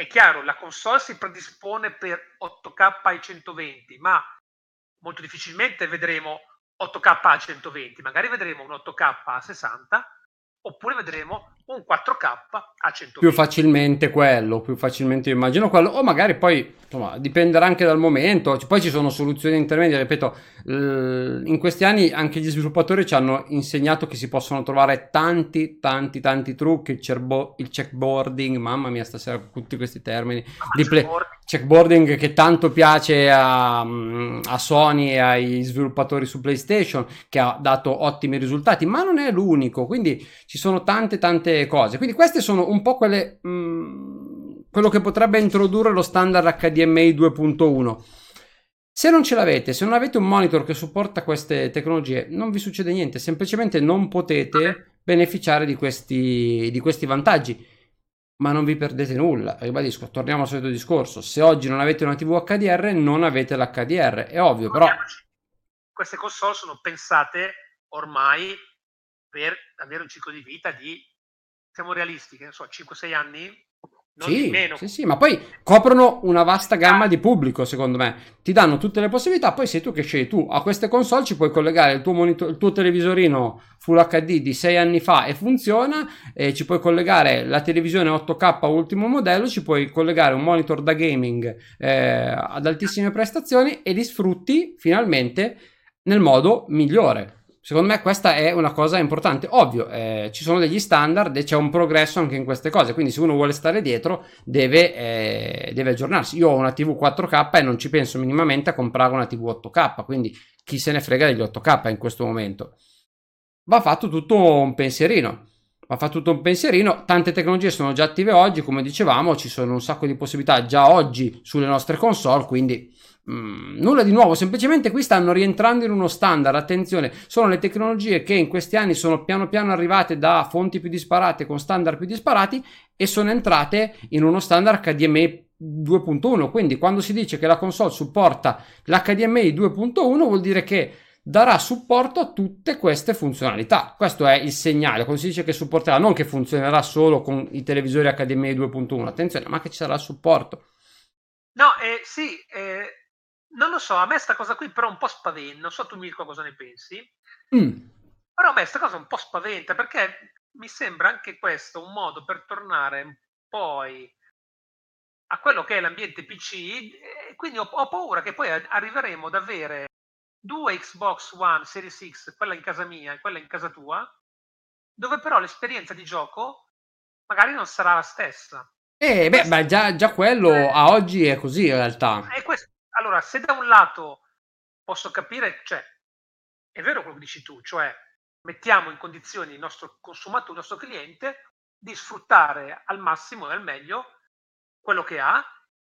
è chiaro, la console si predispone per 8K ai 120, ma molto difficilmente vedremo 8K a 120, magari vedremo un 8K a 60 oppure vedremo un 4K a 120. Più facilmente quello, più facilmente immagino quello, o magari poi, insomma, dipenderà anche dal momento, poi ci sono soluzioni intermedie, ripeto, in questi anni anche gli sviluppatori ci hanno insegnato che si possono trovare tanti, tanti, tanti trucchi, il, cerbo- il checkboarding, mamma mia stasera tutti questi termini, ah, di play- checkboarding che tanto piace a, a, Sony e ai sviluppatori su PlayStation, che ha dato ottimi risultati, ma non è l'unico, quindi ci sono tante, tante cose. Quindi queste sono un po' quelle... Mh, mm, quello che potrebbe introdurre lo standard HDMI 2.1. Se non ce l'avete, se non avete un monitor che supporta queste tecnologie, non vi succede niente, semplicemente non potete beneficiare di questi, di questi vantaggi, ma non vi perdete nulla. Ribadisco, torniamo al solito discorso, se oggi non avete una TV HDR, non avete l'HDR, è ovvio, però... Queste console sono pensate ormai per avere un ciclo di vita di, siamo realisti, che ne so, 5-6 anni, sì, sì, sì, ma poi coprono una vasta gamma di pubblico, secondo me. Ti danno tutte le possibilità, poi sei tu che scegli tu. A queste console ci puoi collegare il tuo, monitor, il tuo televisorino Full HD di 6 anni fa e funziona, e ci puoi collegare la televisione 8K ultimo modello, ci puoi collegare un monitor da gaming eh, ad altissime prestazioni e li sfrutti finalmente nel modo migliore. Secondo me questa è una cosa importante. Ovvio, eh, ci sono degli standard e c'è un progresso anche in queste cose, quindi se uno vuole stare dietro deve, eh, deve aggiornarsi. Io ho una TV 4K e non ci penso minimamente a comprare una TV 8K, quindi chi se ne frega degli 8K in questo momento. Va fatto tutto un pensierino. Va fatto tutto un pensierino. Tante tecnologie sono già attive oggi, come dicevamo, ci sono un sacco di possibilità già oggi sulle nostre console, quindi Mm, nulla di nuovo, semplicemente qui stanno rientrando in uno standard. Attenzione, sono le tecnologie che in questi anni sono piano piano arrivate da fonti più disparate con standard più disparati e sono entrate in uno standard HDMI 2.1. Quindi quando si dice che la console supporta l'HDMI 2.1 vuol dire che darà supporto a tutte queste funzionalità. Questo è il segnale. Quando si dice che supporterà, non che funzionerà solo con i televisori HDMI 2.1, attenzione, ma che ci sarà supporto. No, eh, sì, eh, non lo so, a me sta cosa qui però un po' spaventa, non so tu Mirko cosa ne pensi, mm. però a me sta cosa un po' spaventa perché mi sembra anche questo un modo per tornare poi a quello che è l'ambiente PC e quindi ho, ho paura che poi arriveremo ad avere due Xbox One Series X, quella in casa mia e quella in casa tua, dove però l'esperienza di gioco magari non sarà la stessa. Eh, beh, ma già, già quello a oggi è così in realtà. E questo, allora, se da un lato posso capire, cioè, è vero quello che dici tu, cioè mettiamo in condizioni il nostro consumatore, il nostro cliente, di sfruttare al massimo e al meglio quello che ha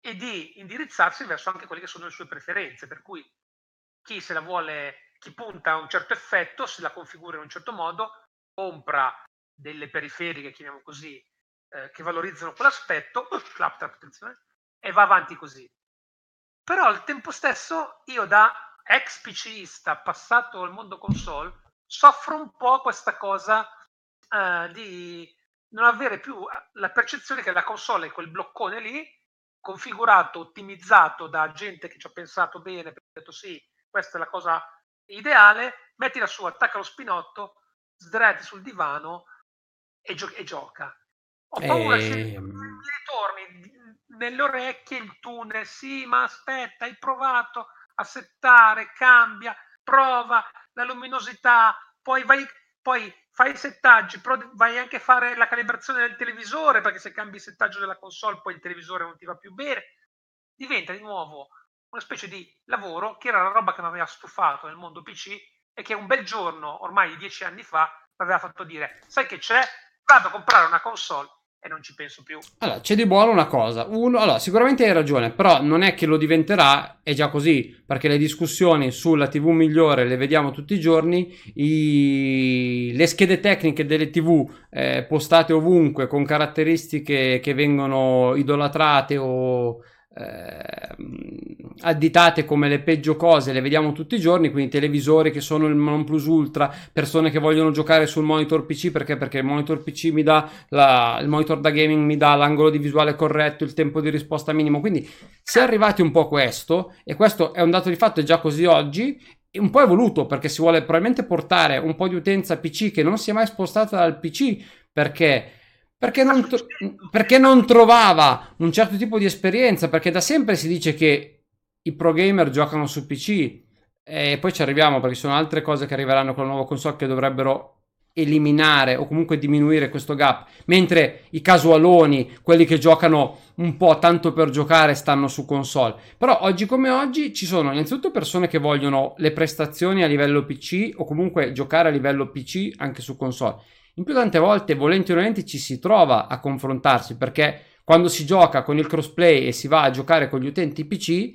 e di indirizzarsi verso anche quelle che sono le sue preferenze. Per cui chi se la vuole, chi punta a un certo effetto, se la configura in un certo modo, compra delle periferiche, chiamiamo così, eh, che valorizzano quell'aspetto, [coughs] attenzione, e va avanti così. Però al tempo stesso io da ex PCista passato al mondo console soffro un po' questa cosa uh, di non avere più la percezione che la console è quel bloccone lì configurato, ottimizzato da gente che ci ha pensato bene, ha detto sì, questa è la cosa ideale, mettila su, attacca lo spinotto, sdraiati sul divano e, gio- e gioca. Ho paura e... che ehm. mi ritorni nelle orecchie il tunnel, sì, ma aspetta, hai provato a settare, cambia, prova la luminosità, poi vai, poi fai i settaggi, però vai anche a fare la calibrazione del televisore, perché se cambi il settaggio della console poi il televisore non ti va più bene. Diventa di nuovo una specie di lavoro che era la roba che mi aveva stufato nel mondo PC e che un bel giorno, ormai dieci anni fa, mi aveva fatto dire, sai che c'è? Vado a comprare una console e non ci penso più. Allora, c'è di buono una cosa. Uno, allora, sicuramente hai ragione, però non è che lo diventerà, è già così, perché le discussioni sulla TV migliore le vediamo tutti i giorni, i... le schede tecniche delle TV eh, postate ovunque con caratteristiche che vengono idolatrate o additate come le peggio cose, le vediamo tutti i giorni, quindi televisori che sono il non plus ultra, persone che vogliono giocare sul monitor PC perché? Perché il monitor PC mi dà la, il monitor da gaming mi dà l'angolo di visuale corretto, il tempo di risposta minimo, quindi è arrivati un po' a questo e questo è un dato di fatto, è già così oggi un po' evoluto perché si vuole probabilmente portare un po' di utenza PC che non si è mai spostata dal PC perché perché non, tro- perché non, trovava un certo tipo di esperienza, perché da sempre si dice che i pro gamer giocano su PC e poi ci arriviamo perché ci sono altre cose che arriveranno con la nuova console che dovrebbero eliminare o comunque diminuire questo gap, mentre i casualoni, quelli che giocano un po' tanto per giocare, stanno su console. Però oggi come oggi ci sono innanzitutto persone che vogliono le prestazioni a livello PC o comunque giocare a livello PC anche su console in più tante volte, volenti o nolenti, ci si trova a confrontarsi perché quando si gioca con il crossplay e si va a giocare con gli utenti PC,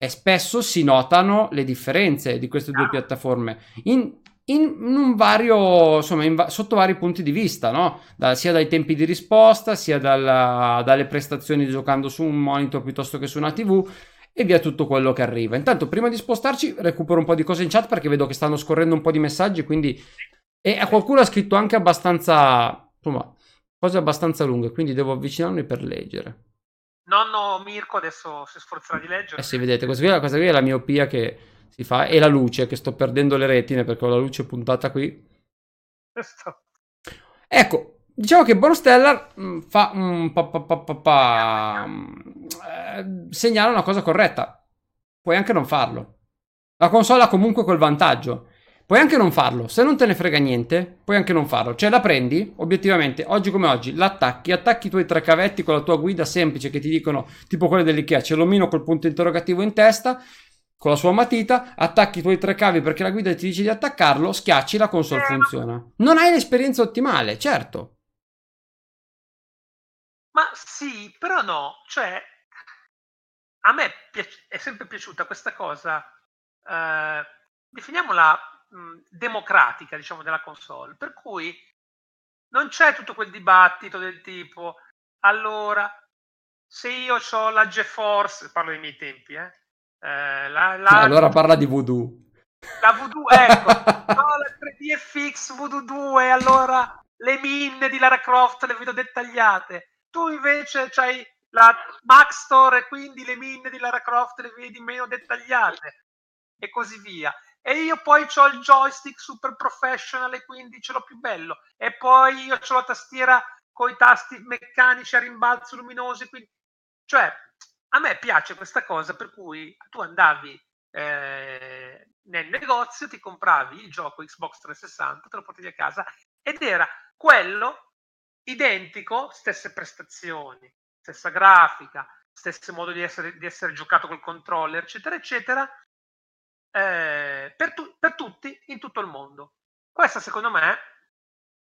e spesso si notano le differenze di queste due piattaforme in, in, un vario, insomma, in, sotto vari punti di vista, no? Da, sia dai tempi di risposta, sia dalla, dalle prestazioni giocando su un monitor piuttosto che su una TV e via tutto quello che arriva. Intanto, prima di spostarci, recupero un po' di cose in chat perché vedo che stanno scorrendo un po' di messaggi, quindi e qualcuno ha scritto anche abbastanza, insomma, cose abbastanza lunghe, quindi devo avvicinarmi per leggere. Nonno Mirko adesso si sforzerà di leggere. Eh sì, vedete, questa qui, questa qui è la miopia che si fa e la luce, che sto perdendo le retine perché ho la luce puntata qui. Questo. Ecco, diciamo che Bonostellar mm, fa un pa, pa, pa, pa eh, segnala una cosa corretta. Puoi anche non farlo. La console ha comunque quel vantaggio Puoi anche non farlo, se non te ne frega niente, puoi anche non farlo. Cioè la prendi, obiettivamente, oggi come oggi, l'attacchi, attacchi i tuoi tre cavetti con la tua guida semplice che ti dicono, tipo quelle dell'Ikea, c'è l'omino col punto interrogativo in testa, con la sua matita, attacchi i tuoi tre cavi perché la guida ti dice di attaccarlo, schiacci, la console funziona. Non hai l'esperienza ottimale, certo. Ma sì, però no, cioè a me è sempre piaciuta questa cosa, eh, definiamola mh, democratica, diciamo, della console. Per cui non c'è tutto quel dibattito del tipo, allora, se io ho la GeForce, parlo dei miei tempi, eh, eh la, la, allora parla di Voodoo. La Voodoo, ecco, [laughs] no, la 3DFX Voodoo 2, allora le minne di Lara Croft le vedo dettagliate. Tu invece c'hai la Maxtor e quindi le minne di Lara Croft le vedi meno dettagliate e così via e io poi ho il joystick super professional e quindi ce l'ho più bello. E poi io ho la tastiera con i tasti meccanici a rimbalzo luminosi quindi... cioè a me piace questa cosa per cui tu andavi eh, nel negozio ti compravi il gioco Xbox 360 te lo portavi a casa ed era quello identico stesse prestazioni stessa grafica stesso modo di essere, di essere giocato col controller eccetera eccetera eh, per, tu- per tutti in tutto il mondo. Questa secondo me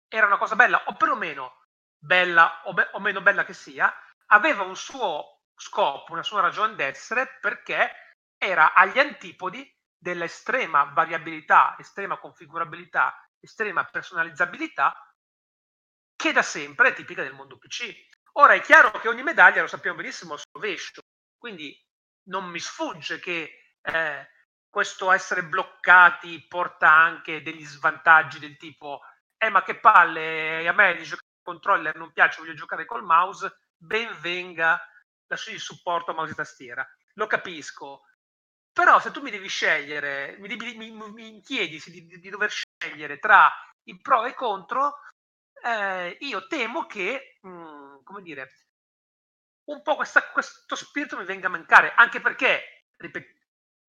era una cosa bella, o perlomeno bella o, be- o meno bella che sia, aveva un suo scopo, una sua ragione d'essere perché era agli antipodi dell'estrema variabilità, estrema configurabilità, estrema personalizzabilità che da sempre è tipica del mondo PC. Ora è chiaro che ogni medaglia, lo sappiamo benissimo, ha il suo rovescio, quindi non mi sfugge che eh, questo essere bloccati porta anche degli svantaggi del tipo eh ma che palle a me di giocare con controller non piace voglio giocare col mouse ben venga lasci il supporto a mouse e tastiera. Lo capisco. Però se tu mi devi scegliere mi, mi, mi chiedi di, di, di, dover scegliere tra i pro e i contro eh, io temo che mh, mm, come dire un po' questa, questo spirito mi venga a mancare anche perché ripeto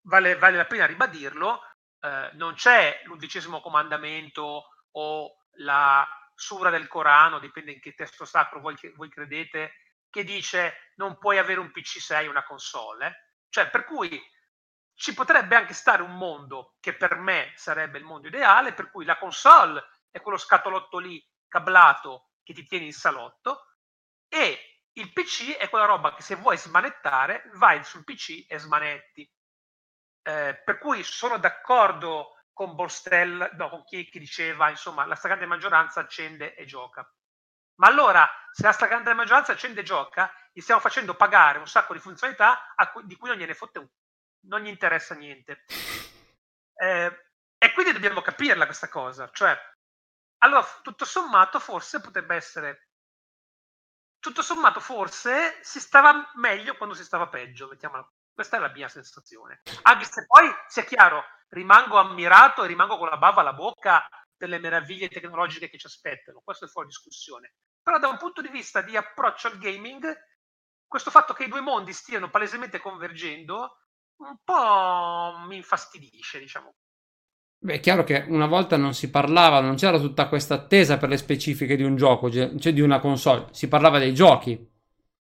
vale, vale la pena ribadirlo, eh, non c'è l'undicesimo comandamento o la sura del Corano, dipende in che testo sacro voi, voi credete, che dice non puoi avere un PC6 una console. Cioè, per cui ci potrebbe anche stare un mondo che per me sarebbe il mondo ideale, per cui la console è quello scatolotto lì cablato che ti tieni in salotto Il PC è quella roba che se vuoi smanettare, vai sul PC e smanetti. Eh, per cui sono d'accordo con Borstel, no, con chi, chi diceva, insomma, la stragrande maggioranza accende e gioca. Ma allora, se la stragrande maggioranza accende e gioca, gli stiamo facendo pagare un sacco di funzionalità cui, di cui non gliene fotte un, non gli interessa niente. Eh, e quindi dobbiamo capirla questa cosa. Cioè, allora, tutto sommato, forse potrebbe essere. Tutto sommato, forse si stava meglio quando si stava peggio. Mettiamola. Questa è la mia sensazione. Anche se poi, sia chiaro, rimango ammirato e rimango con la bava alla bocca delle meraviglie tecnologiche che ci aspettano. Questo è fuori discussione. Però, da un punto di vista di approccio al gaming, questo fatto che i due mondi stiano palesemente convergendo un po' mi infastidisce, diciamo. Beh, è chiaro che una volta non si parlava, non c'era tutta questa attesa per le specifiche di un gioco, cioè di una console, si parlava dei giochi.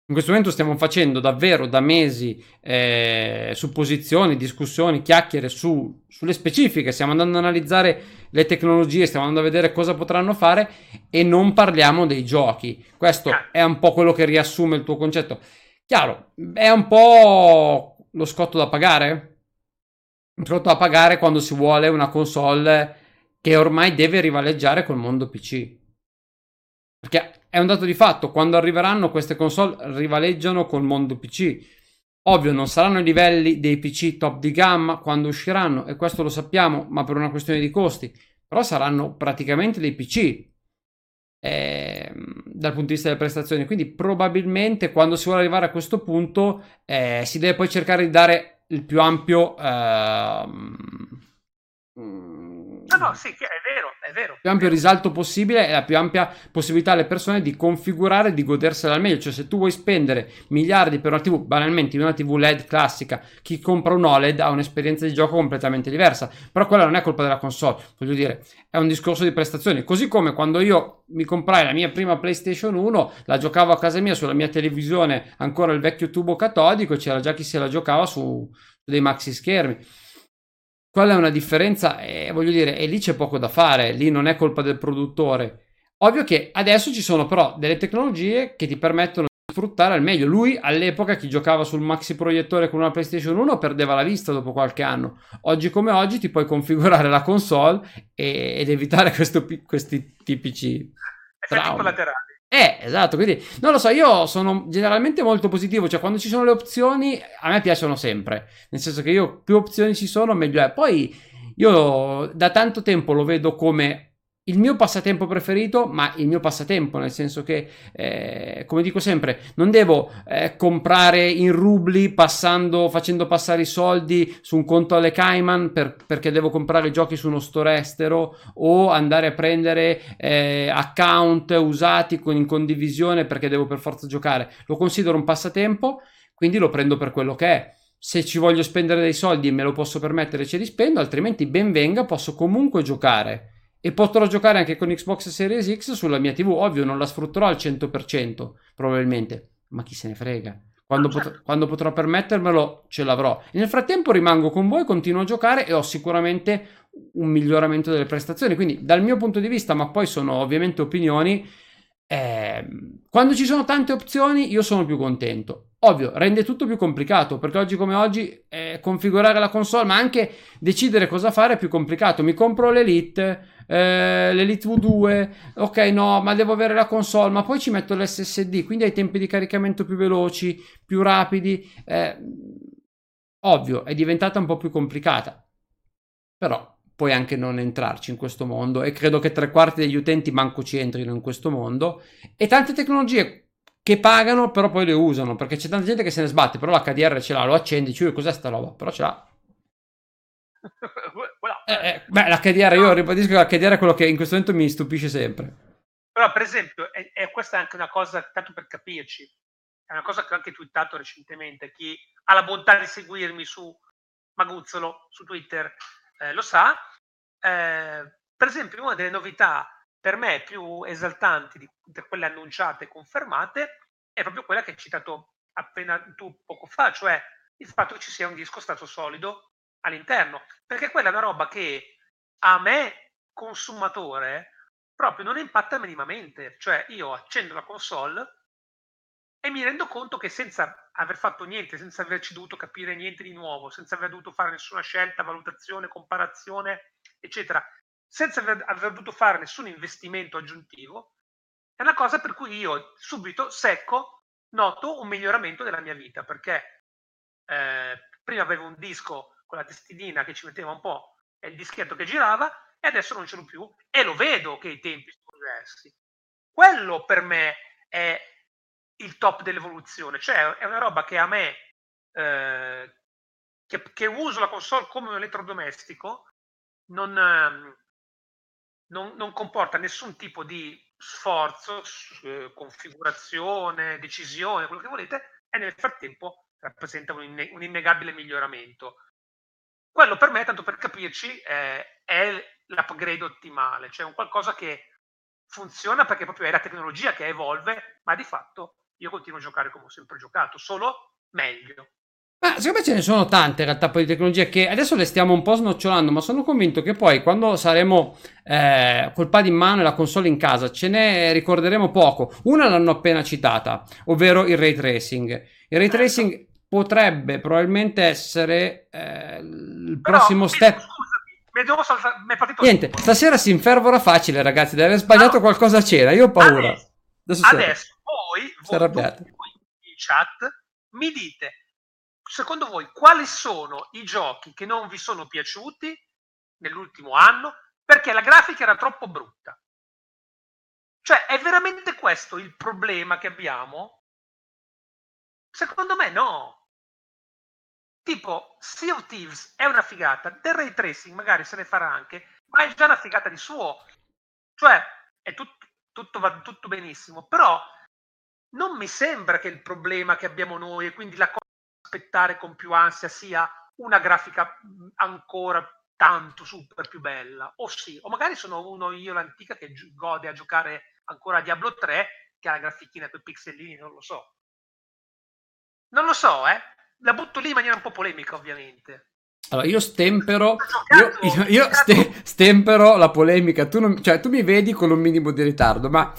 In questo momento stiamo facendo davvero da mesi eh, supposizioni, discussioni, chiacchiere su, sulle specifiche, stiamo andando ad analizzare le tecnologie, stiamo andando a vedere cosa potranno fare e non parliamo dei giochi. Questo è un po' quello che riassume il tuo concetto. Chiaro, è un po' lo scotto da pagare? pronto a pagare quando si vuole una console che ormai deve rivaleggiare col mondo PC. Perché è un dato di fatto, quando arriveranno queste console rivaleggiano col mondo PC. Ovvio, non saranno i livelli dei PC top di gamma quando usciranno, e questo lo sappiamo, ma per una questione di costi. Però saranno praticamente dei PC eh, dal punto di vista delle prestazioni. Quindi probabilmente quando si vuole arrivare a questo punto eh, si deve poi cercare di dare il più ampio... Uh, No, no, sì, è vero, è vero. più ampio risalto possibile e la più ampia possibilità alle persone di configurare e di godersela al meglio. Cioè, se tu vuoi spendere miliardi per una TV, banalmente in una TV LED classica, chi compra un OLED ha un'esperienza di gioco completamente diversa. Però quella non è colpa della console, voglio dire, è un discorso di prestazioni. Così come quando io mi comprai la mia prima PlayStation 1, la giocavo a casa mia sulla mia televisione, ancora il vecchio tubo catodico, c'era già chi se la giocava su, su dei maxi schermi quella è una differenza, e voglio dire, e lì c'è poco da fare, lì non è colpa del produttore. Ovvio che adesso ci sono però delle tecnologie che ti permettono di sfruttare al meglio. Lui all'epoca chi giocava sul maxi proiettore con una PlayStation 1 perdeva la vista dopo qualche anno. Oggi come oggi ti puoi configurare la console e, ed evitare [laughs] questo, questi tipici effetti collaterali. Eh, esatto, quindi non lo so, io sono generalmente molto positivo, cioè quando ci sono le opzioni a me piacciono sempre, nel senso che io più opzioni ci sono meglio è. Poi io da tanto tempo lo vedo come il mio passatempo preferito, ma il mio passatempo, nel senso che, eh, come dico sempre, non devo eh, comprare in rubli passando, facendo passare i soldi su un conto alle Cayman per, perché devo comprare giochi su uno store estero o andare a prendere eh, account usati con, in condivisione perché devo per forza giocare. Lo considero un passatempo, quindi lo prendo per quello che è se ci voglio spendere dei soldi e me lo posso permettere ce li spendo, altrimenti ben venga, posso comunque giocare e potrò giocare anche con Xbox Series X sulla mia TV. Ovvio, non la sfrutterò al 100%, probabilmente, ma chi se ne frega. Quando, pot- quando, potrò permettermelo, ce l'avrò. Nel frattempo rimango con voi, continuo a giocare e ho sicuramente un miglioramento delle prestazioni. Quindi, dal mio punto di vista, ma poi sono ovviamente opinioni, eh, quando ci sono tante opzioni, io sono più contento. Ovvio, rende tutto più complicato perché oggi come oggi eh, configurare la console, ma anche decidere cosa fare è più complicato. Mi compro l'Elite, eh, l'Elite V2, ok no, ma devo avere la console, ma poi ci metto l'SSD, quindi hai tempi di caricamento più veloci, più rapidi. Eh, ovvio, è diventata un po' più complicata, però puoi anche non entrarci in questo mondo e credo che tre quarti degli utenti manco ci entrino in questo mondo. E tante tecnologie che pagano però poi le usano perché c'è tanta gente che se ne sbatte però l'HDR ce l'ha lo accendi cioè cos'è sta roba? Però ce l'ha [laughs] eh, eh, beh l'HDR io ribadisco che l'HDR è quello che in questo momento mi stupisce sempre. Però per esempio e, e questa è anche una cosa tanto per capirci è una cosa che ho anche twittato recentemente chi ha la bontà di seguirmi su Maguzzolo su Twitter eh, lo sa. Eh, per esempio una delle novità per me più esaltanti di tutte quelle annunciate e confermate è proprio quella che hai citato appena tu poco fa, cioè il fatto che ci sia un disco stato solido all'interno, perché quella è una roba che a me, consumatore, proprio non impatta minimamente, cioè io accendo la console e mi rendo conto che senza aver fatto niente, senza averci dovuto capire niente di nuovo, senza aver dovuto fare nessuna scelta, valutazione, comparazione, eccetera, senza aver, aver dovuto fare nessun investimento aggiuntivo, è una cosa per cui io subito secco noto un miglioramento della mia vita perché eh, prima avevo un disco con la testinina che ci metteva un po' e il dischetto che girava e adesso non ce l'ho più e lo vedo che i tempi sono diversi. Quello per me è il top dell'evoluzione, cioè è una roba che a me, eh, che, che, uso la console come un elettrodomestico, non, ehm, non, non comporta nessun tipo di sforzo, eh, configurazione, decisione, quello che volete, e nel frattempo rappresenta un, inne- un innegabile miglioramento. Quello per me, tanto per capirci, eh, è l'upgrade ottimale, cioè un qualcosa che funziona perché proprio è la tecnologia che evolve, ma di fatto io continuo a giocare come ho sempre giocato, solo meglio. Ma secondo me ce ne sono tante in realtà poi di tecnologie che adesso le stiamo un po' snocciolando, ma sono convinto che poi quando saremo eh, col pad in mano e la console in casa ce ne ricorderemo poco. Una l'hanno appena citata, ovvero il ray tracing. Il ray certo. tracing potrebbe probabilmente essere eh, il Però, prossimo step. devo saltare, Niente, tutto. stasera si infervora facile, ragazzi. Deve aver sbagliato no. qualcosa a cena. Io ho paura. Adesso, adesso, adesso voi, voi, voi in chat mi dite secondo voi quali sono i giochi che non vi sono piaciuti nell'ultimo anno perché la grafica era troppo brutta? Cioè, è veramente questo il problema che abbiamo? Secondo me no. Tipo, Sea of Thieves è una figata, del ray tracing magari se ne farà anche, ma è già una figata di suo. Cioè, è tutto, tutto va tutto benissimo, però non mi sembra che il problema che abbiamo noi e quindi la cosa aspettare con più ansia sia una grafica ancora tanto super più bella, o sì, o magari sono uno io l'antica che gode a giocare ancora a Diablo 3 che ha la grafichina con i pixellini, non lo so. Non lo so, eh. La butto lì in maniera un po' polemica, ovviamente. Allora, io stempero, io, io, io ste, stempero la polemica, tu, non, cioè, tu mi vedi con un minimo di ritardo, ma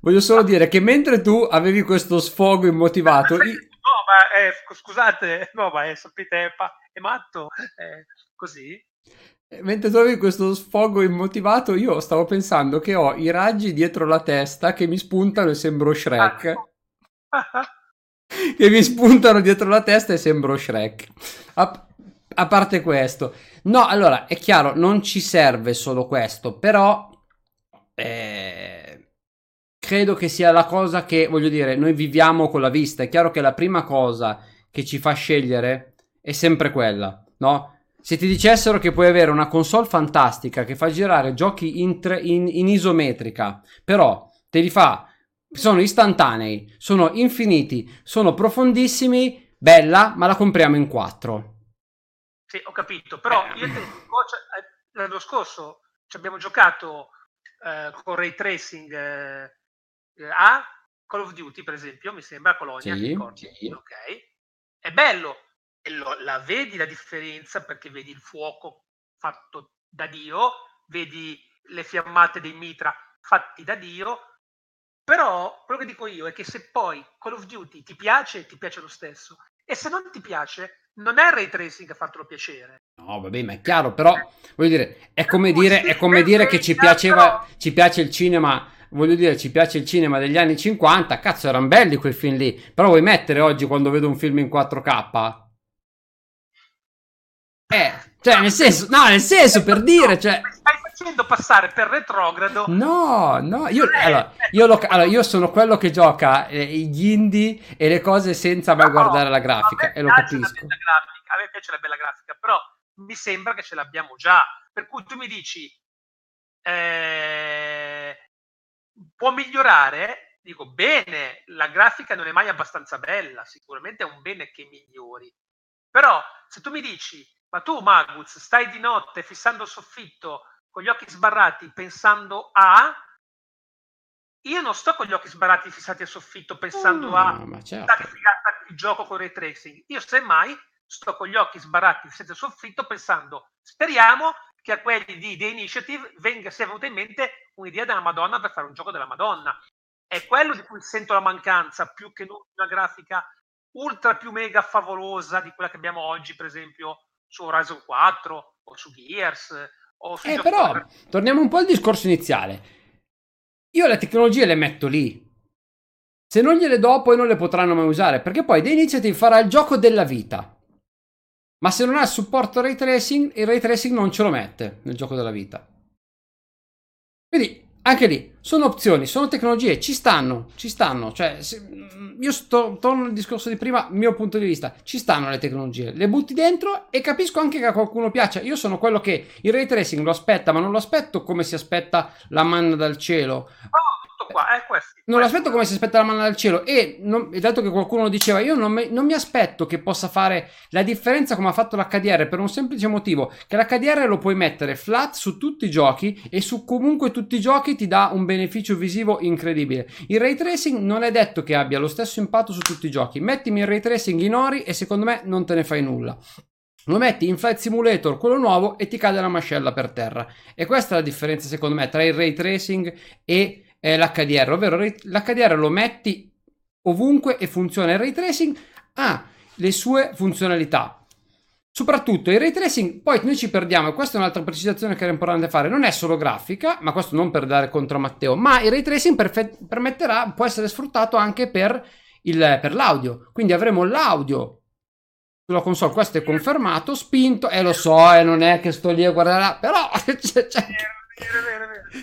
voglio solo dire che mentre tu avevi questo sfogo immotivato... No, ma eh, scusate, no, ma eh, sapete, è, pa- è matto, eh, così. Mentre trovi questo sfogo immotivato, io stavo pensando che ho i raggi dietro la testa che mi spuntano e sembro Shrek. [laughs] che mi spuntano dietro la testa e sembro Shrek. A, a, parte questo, no, allora è chiaro, non ci serve solo questo, però eh, credo che sia la cosa che, voglio dire, noi viviamo con la vista. È chiaro che la prima cosa che ci fa scegliere è sempre quella, no? Se ti dicessero che puoi avere una console fantastica che fa girare giochi in, tre, in, in isometrica, però te li fa, sono istantanei, sono infiniti, sono profondissimi, bella, ma la compriamo in quattro. Sì, ho capito, però io te, cioè, l'anno scorso ci abbiamo giocato eh, con ray tracing eh, eh, a Call of Duty, per esempio, mi sembra Colonia, sì, sì. ok? È bello, e lo, la vedi la differenza perché vedi il fuoco fatto da Dio, vedi le fiammate dei mitra fatti da Dio, però quello che dico io è che se poi Call of Duty ti piace, ti piace lo stesso, e se non ti piace, non è il ray tracing a fartelo piacere. No, vabbè, ma è chiaro, però voglio dire, è come dire, è come dire che ci piaceva, ci piace il cinema voglio dire, ci piace il cinema degli anni 50, cazzo, erano belli quei film lì. Però vuoi mettere oggi quando vedo un film in 4K? Eh, cioè, nel senso, no, nel senso, per dire, cioè... Stai facendo passare per retrogrado? No, no, io, eh, allora, io, lo, allora, io sono quello che gioca eh, gli indie e le cose senza mai no, guardare la grafica, e lo capisco. a me piace la bella grafica, però mi sembra che ce l'abbiamo già. Per cui tu mi dici, eh, può migliorare? Dico, bene, la grafica non è mai abbastanza bella, sicuramente è un bene che migliori. Però se tu mi dici, ma tu Magus stai di notte fissando il soffitto con gli occhi sbarrati pensando a... Io non sto con gli occhi sbarrati fissati al soffitto pensando mm, a... Ma certo. il gioco con ray tracing. Io semmai sto con gli occhi sbarrati fissati al soffitto pensando, speriamo che a quelli di The Initiative venga, sia venuta in mente un'idea della Madonna per fare un gioco della Madonna. è quello di cui sento la mancanza, più che non una grafica ultra più mega favolosa di quella che abbiamo oggi, per esempio, su Horizon 4 o su Gears eh, però, torniamo un po' al discorso iniziale. Io le tecnologie le metto lì. Se non gliele do, poi non le potranno mai usare, perché poi The Initiative farà il gioco della vita. Ma se non ha il supporto ray tracing, il ray tracing non ce lo mette nel gioco della vita. Quindi anche lì sono opzioni, sono tecnologie, ci stanno, ci stanno. Cioè, se, io sto, torno al discorso di prima, mio punto di vista, ci stanno le tecnologie, le butti dentro e capisco anche che a qualcuno piaccia. Io sono quello che il ray tracing lo aspetta, ma non lo aspetto come si aspetta la manna dal cielo. Oh qua, questo. Non lo aspetto come si aspetta la mano dal cielo e, non, dato che qualcuno lo diceva, io non mi, non mi, aspetto che possa fare la differenza come ha fatto l'HDR per un semplice motivo, che l'HDR lo puoi mettere flat su tutti i giochi e su comunque tutti i giochi ti dà un beneficio visivo incredibile. Il ray tracing non è detto che abbia lo stesso impatto su tutti i giochi. Mettimi il ray tracing in Ori e secondo me non te ne fai nulla. Lo metti in Flight Simulator, quello nuovo, e ti cade la mascella per terra. E questa è la differenza, secondo me, tra il ray tracing e è l'HDR, ovvero l'HDR lo metti ovunque e funziona. Il ray tracing ha le sue funzionalità. Soprattutto il ray tracing, poi noi ci perdiamo, e questa è un'altra precisazione che era importante fare, non è solo grafica, ma questo non per dare contro a Matteo, ma il ray tracing perfe- permetterà, può essere sfruttato anche per, il, per l'audio. Quindi avremo l'audio sulla console, questo è confermato, spinto, e eh, lo so, e eh, non è che sto lì a guardare, però [laughs] c'è, c'è,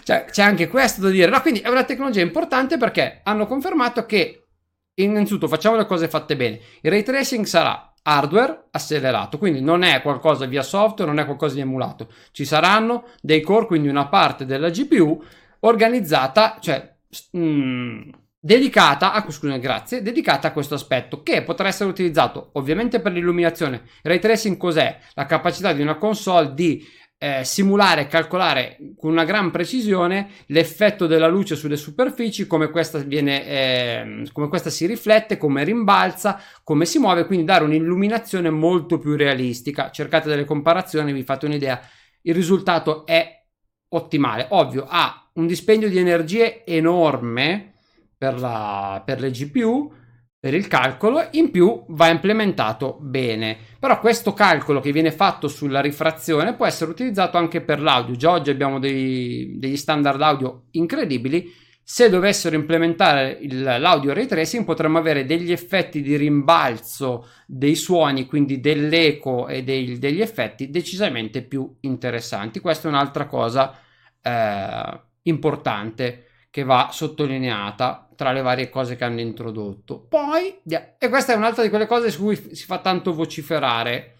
cioè, c'è anche questo da dire. No, quindi è una tecnologia importante perché hanno confermato che, innanzitutto, facciamo le cose fatte bene. Il ray tracing sarà hardware accelerato, quindi non è qualcosa via software, non è qualcosa di emulato. Ci saranno dei core, quindi una parte della GPU organizzata, cioè mh, mm, dedicata a, scusate, grazie, dedicata a questo aspetto che potrà essere utilizzato ovviamente per l'illuminazione. Il ray tracing cos'è? La capacità di una console di eh, simulare e calcolare con una gran precisione l'effetto della luce sulle superfici, come questa, viene, eh, come questa si riflette, come rimbalza, come si muove, quindi dare un'illuminazione molto più realistica. Cercate delle comparazioni, vi fate un'idea. Il risultato è ottimale. Ovvio, ha un dispendio di energie enorme per, la, per le GPU, per il calcolo, in più va implementato bene. Però questo calcolo che viene fatto sulla rifrazione può essere utilizzato anche per l'audio. Già oggi abbiamo dei, degli standard audio incredibili. Se dovessero implementare il, l'audio ray tracing potremmo avere degli effetti di rimbalzo dei suoni, quindi dell'eco e dei, degli effetti decisamente più interessanti. Questa è un'altra cosa eh, importante che va sottolineata tra le varie cose che hanno introdotto. Poi, e questa è un'altra di quelle cose su cui si fa tanto vociferare.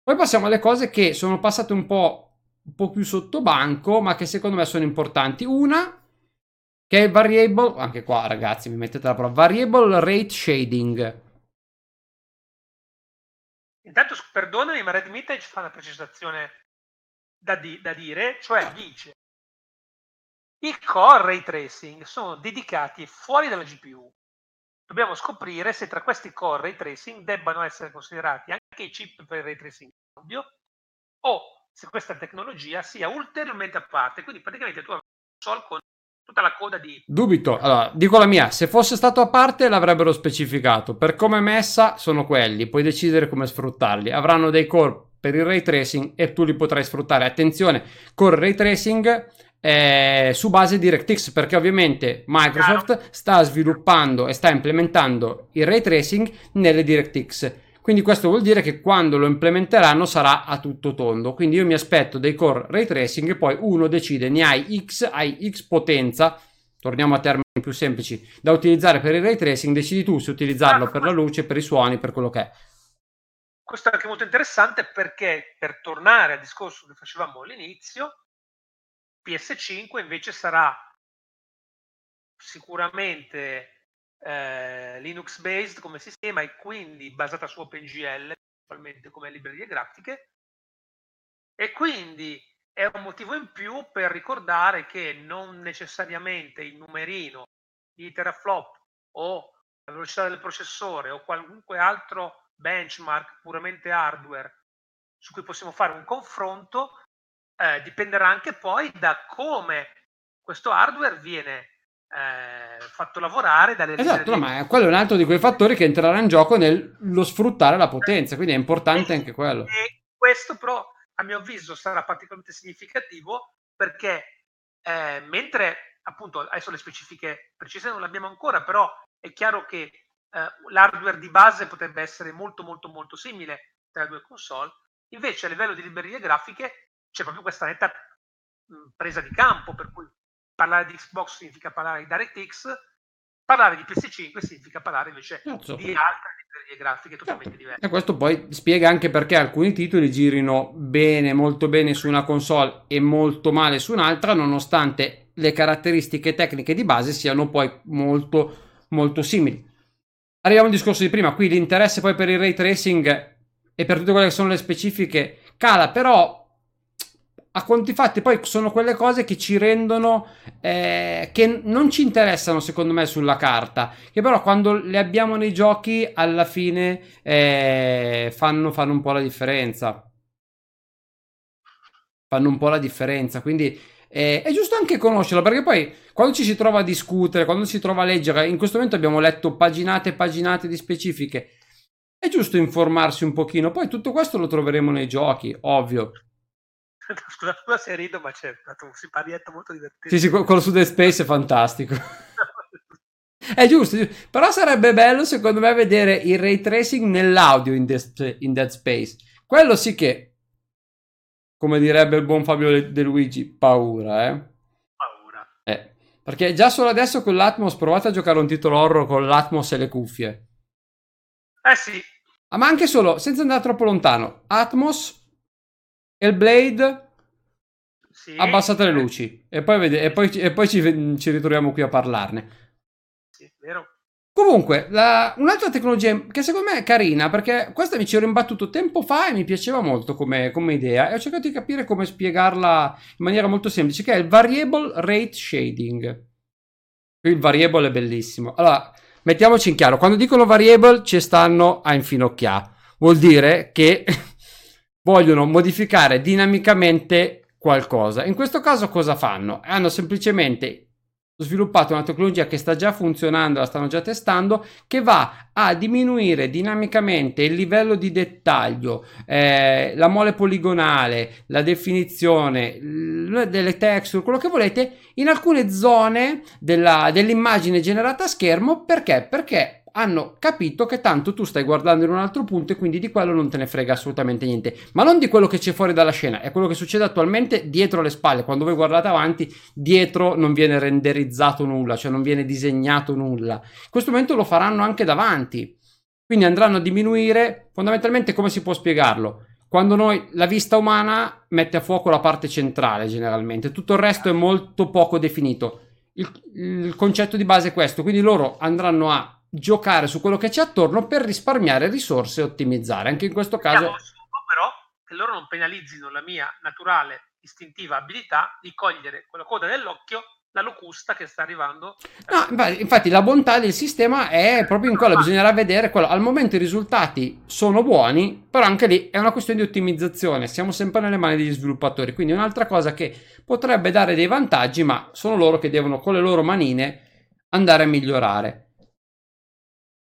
Poi passiamo alle cose che sono passate un po', un po più sotto banco, ma che secondo me sono importanti. Una che è variable, anche qua ragazzi mi mettete la prova, variable rate shading. Intanto perdonami, ma Red Meat fa una precisazione da, di- da dire, cioè dice i core ray tracing sono dedicati fuori dalla GPU. Dobbiamo scoprire se tra questi core ray tracing debbano essere considerati anche i chip per ray tracing audio o se questa tecnologia sia ulteriormente a parte. Quindi praticamente tu hai un sol con tutta la coda di... Dubito, allora dico la mia, se fosse stato a parte l'avrebbero specificato, per come è messa sono quelli, puoi decidere come sfruttarli, avranno dei core per il ray tracing e tu li potrai sfruttare. Attenzione, core ray tracing eh, su base di DirectX perché ovviamente Microsoft sta sviluppando e sta implementando il ray tracing nelle DirectX. Quindi questo vuol dire che quando lo implementeranno sarà a tutto tondo. Quindi io mi aspetto dei core ray tracing e poi uno decide ne hai X, hai X potenza, torniamo a termini più semplici, da utilizzare per il ray tracing, decidi tu se utilizzarlo per la luce, per i suoni, per quello che è. Questo è anche molto interessante perché per tornare al discorso che facevamo all'inizio, PS5 invece sarà sicuramente eh, Linux based come sistema e quindi basata su OpenGL principalmente come librerie grafiche. E quindi è un motivo in più per ricordare che non necessariamente il numerino di teraflop o la velocità del processore o qualunque altro benchmark puramente hardware su cui possiamo fare un confronto eh, dipenderà anche poi da come questo hardware viene eh, fatto lavorare dalle Esatto, no, ma quello è un altro di quei fattori che entrerà in gioco nello sfruttare la potenza, quindi è importante anche quello. E questo però, a mio avviso, sarà particolarmente significativo perché eh, mentre appunto adesso le specifiche precise non le abbiamo ancora, però è chiaro che eh, l'hardware di base potrebbe essere molto molto molto simile tra le due console, invece a livello di librerie grafiche c'è proprio questa netta mh, presa di campo, per cui parlare di Xbox significa parlare di DirectX, parlare di PS5 significa parlare invece Cazzo. di altre librerie grafiche totalmente diverse. E questo poi spiega anche perché alcuni titoli girino bene, molto bene su una console e molto male su un'altra, nonostante le caratteristiche tecniche di base siano poi molto, molto simili. Arriviamo al discorso di prima, qui l'interesse poi per il ray tracing e per tutte quelle che sono le specifiche cala, però a conti fatti poi sono quelle cose che ci rendono eh, che non ci interessano secondo me sulla carta che però quando le abbiamo nei giochi alla fine eh, fanno, fanno un po' la differenza. Fanno un po' la differenza quindi eh, è giusto anche conoscerla perché poi quando ci si trova a discutere quando si trova a leggere in questo momento abbiamo letto paginate e paginate di specifiche è giusto informarsi un pochino poi tutto questo lo troveremo nei giochi ovvio [laughs] Scusa, scusa se rido, ma c'è un siparietto molto divertente. Sì, sì, quello su The Space è fantastico. [laughs] è giusto, però sarebbe bello secondo me vedere il ray tracing nell'audio in, The, in Dead Space. Quello sì che, come direbbe il buon Fabio De Luigi, paura, eh? Paura. Eh, perché già solo adesso con l'Atmos provate a giocare un titolo horror con l'Atmos e le cuffie. Eh sì. Ah, ma anche solo, senza andare troppo lontano, Atmos Hellblade sì. abbassate le luci e poi, vede, e poi, e poi ci, ci, ritroviamo qui a parlarne. Sì, vero. Comunque, la, un'altra tecnologia che secondo me è carina, perché questa mi ci ero imbattuto tempo fa e mi piaceva molto come, come, idea, e ho cercato di capire come spiegarla in maniera molto semplice, che è il Variable Rate Shading. Il variable è bellissimo. Allora, mettiamoci in chiaro, quando dicono variable ci stanno a infinocchiare. Vuol dire che vogliono modificare dinamicamente qualcosa. In questo caso cosa fanno? Hanno semplicemente sviluppato una tecnologia che sta già funzionando, la stanno già testando, che va a diminuire dinamicamente il livello di dettaglio, eh, la mole poligonale, la definizione delle texture, quello che volete, in alcune zone della, dell'immagine generata a schermo. Perché? Perché hanno capito che tanto tu stai guardando in un altro punto e quindi di quello non te ne frega assolutamente niente. Ma non di quello che c'è fuori dalla scena, è quello che succede attualmente dietro le spalle. Quando voi guardate avanti, dietro non viene renderizzato nulla, cioè non viene disegnato nulla. In questo momento lo faranno anche davanti. Quindi andranno a diminuire, fondamentalmente come si può spiegarlo? Quando noi la vista umana mette a fuoco la parte centrale generalmente, tutto il resto è molto poco definito. Il, il concetto di base è questo, quindi loro andranno a giocare su quello che c'è attorno per risparmiare risorse e ottimizzare. Anche in questo caso... però che loro non penalizzino la mia naturale istintiva abilità di cogliere con la coda dell'occhio la locusta che sta arrivando. No, infatti la bontà del sistema è proprio in quello, bisognerà vedere quello. Al momento i risultati sono buoni, però anche lì è una questione di ottimizzazione, siamo sempre nelle mani degli sviluppatori, quindi è un'altra cosa che potrebbe dare dei vantaggi, ma sono loro che devono con le loro manine andare a migliorare.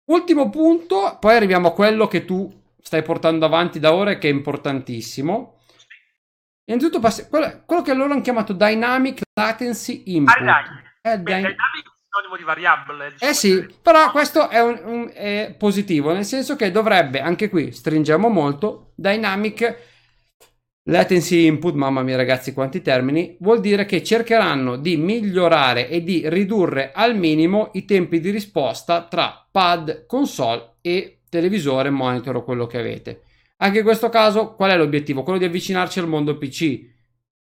Ultimo punto, poi arriviamo a quello che tu stai portando avanti da ora e che è importantissimo. Innanzitutto, passi- quello, quello, che loro hanno chiamato Dynamic Latency Input. Ah, È Beh, dynamic è sinonimo di variabile. Diciamo eh sì, però questo è, un, un, è positivo, nel senso che dovrebbe, anche qui, stringiamo molto, Dynamic Latency input, mamma mia ragazzi quanti termini, vuol dire che cercheranno di migliorare e di ridurre al minimo i tempi di risposta tra pad, console e televisore, monitor o quello che avete. Anche in questo caso qual è l'obiettivo? Quello di avvicinarci al mondo PC.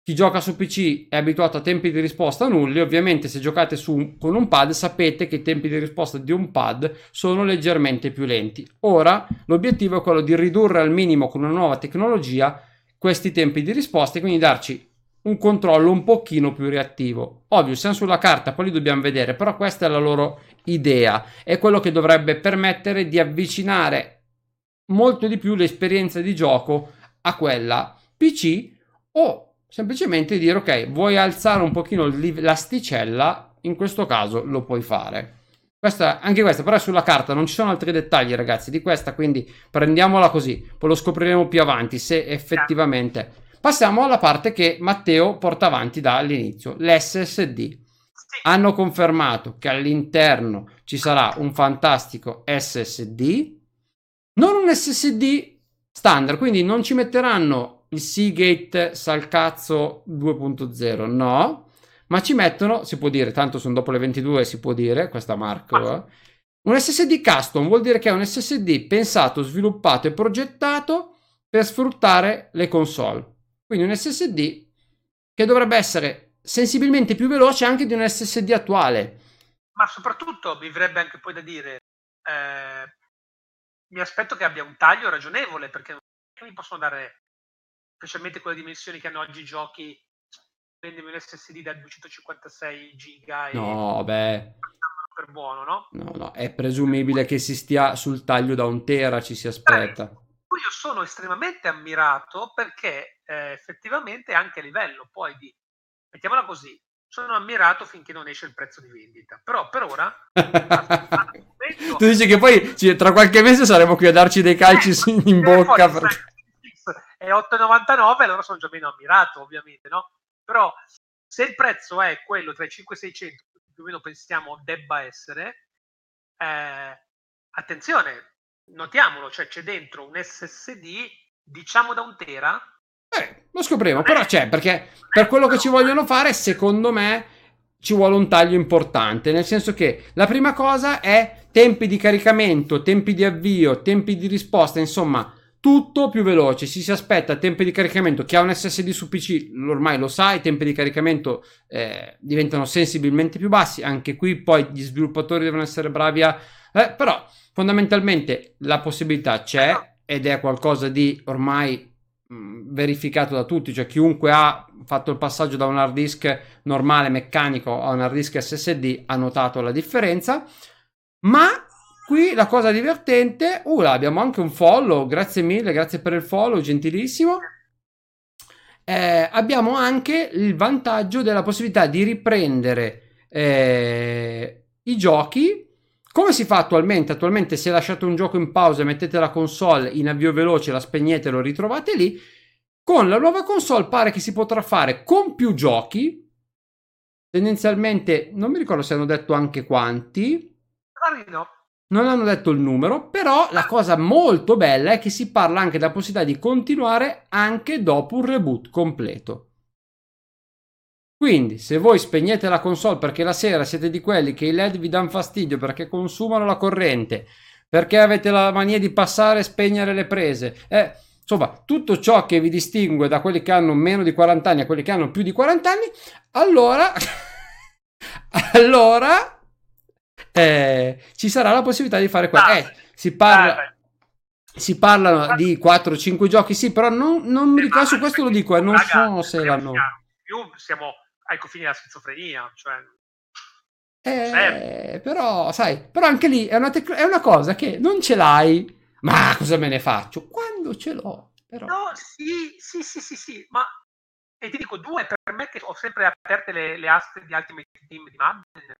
Chi gioca su PC è abituato a tempi di risposta nulli, ovviamente se giocate su, con un pad sapete che i tempi di risposta di un pad sono leggermente più lenti. Ora l'obiettivo è quello di ridurre al minimo con una nuova tecnologia questi tempi di risposta e quindi darci un controllo un pochino più reattivo. Ovvio, siamo sulla carta, poi li dobbiamo vedere, però questa è la loro idea, è quello che dovrebbe permettere di avvicinare molto di più l'esperienza di gioco a quella PC o semplicemente dire ok, vuoi alzare un pochino l'asticella, in questo caso lo puoi fare. Questa, anche questa, però è sulla carta, non ci sono altri dettagli, ragazzi, di questa, quindi prendiamola così, poi lo scopriremo più avanti se effettivamente. Passiamo alla parte che Matteo porta avanti dall'inizio, l'SSD. Hanno confermato che all'interno ci sarà un fantastico SSD, non un SSD standard, quindi non ci metteranno il Seagate Salcazzo 2.0, no, ma ci mettono, si può dire, tanto sono dopo le 22, si può dire, questa marca, ah. un SSD custom vuol dire che è un SSD pensato, sviluppato e progettato per sfruttare le console. Quindi un SSD che dovrebbe essere sensibilmente più veloce anche di un SSD attuale. Ma soprattutto mi verrebbe anche poi da dire, eh, mi aspetto che abbia un taglio ragionevole perché non mi possono dare, specialmente con le dimensioni che hanno oggi i giochi, prendermi un SSD da 256 giga e no, beh. per buono, no? No, no, è presumibile che si stia sul taglio da un tera, ci si aspetta. Eh, io sono estremamente ammirato perché eh, effettivamente anche a livello poi di, mettiamola così, sono ammirato finché non esce il prezzo di vendita. Però per ora... [laughs] tu dici che poi tra qualche mese saremo qui a darci dei calci eh, in bocca. Perché... È 8,99, allora sono già meno ammirato, ovviamente, no? Però se il prezzo è quello tra i 5 e 600, più o meno pensiamo debba essere, eh, attenzione, notiamolo, cioè c'è dentro un SSD, diciamo da un tera. Eh, lo scopriremo, però c'è, perché per quello che ci vogliono fare, secondo me, ci vuole un taglio importante, nel senso che la prima cosa è tempi di caricamento, tempi di avvio, tempi di risposta, insomma, tutto più veloce. Si si aspetta tempi di caricamento. Chi ha un SSD su PC ormai lo sa, i tempi di caricamento eh, diventano sensibilmente più bassi. Anche qui poi gli sviluppatori devono essere bravi a... Eh, però Fondamentalmente la possibilità c'è ed è qualcosa di ormai mh, verificato da tutti, cioè chiunque ha fatto il passaggio da un hard disk normale meccanico a un hard disk SSD ha notato la differenza. Ma qui la cosa divertente, uh, abbiamo anche un follow, grazie mille, grazie per il follow, gentilissimo. Eh, abbiamo anche il vantaggio della possibilità di riprendere eh, i giochi come si fa attualmente? Attualmente se lasciate un gioco in pausa mettete la console in avvio veloce, la spegnete e lo ritrovate lì. Con la nuova console pare che si potrà fare con più giochi. Tendenzialmente non mi ricordo se hanno detto anche quanti. No. Non hanno detto il numero, però la cosa molto bella è che si parla anche della possibilità di continuare anche dopo un reboot completo. Quindi, se voi spegnete la console perché la sera siete di quelli che i LED vi danno fastidio perché consumano la corrente, perché avete la mania di passare e spegnere le prese, eh, insomma, tutto ciò che vi distingue da quelli che hanno meno di 40 anni a quelli che hanno più di 40 anni, allora, [laughs] allora eh, ci sarà la possibilità di fare quello. Eh, si parla si parlano di 4-5 giochi, sì, però non, non mi ricordo, su questo lo dico, eh, non so se l'hanno... Più siamo ai confini della schizofrenia. Cioè, eh, però, sai, però anche lì è una, tec- è una, cosa che non ce l'hai, ma cosa me ne faccio? Quando ce l'ho, però. No, sì, sì, sì, sì, sì, ma e ti dico due per me che ho sempre aperte le, le aste di Ultimate Team di Madden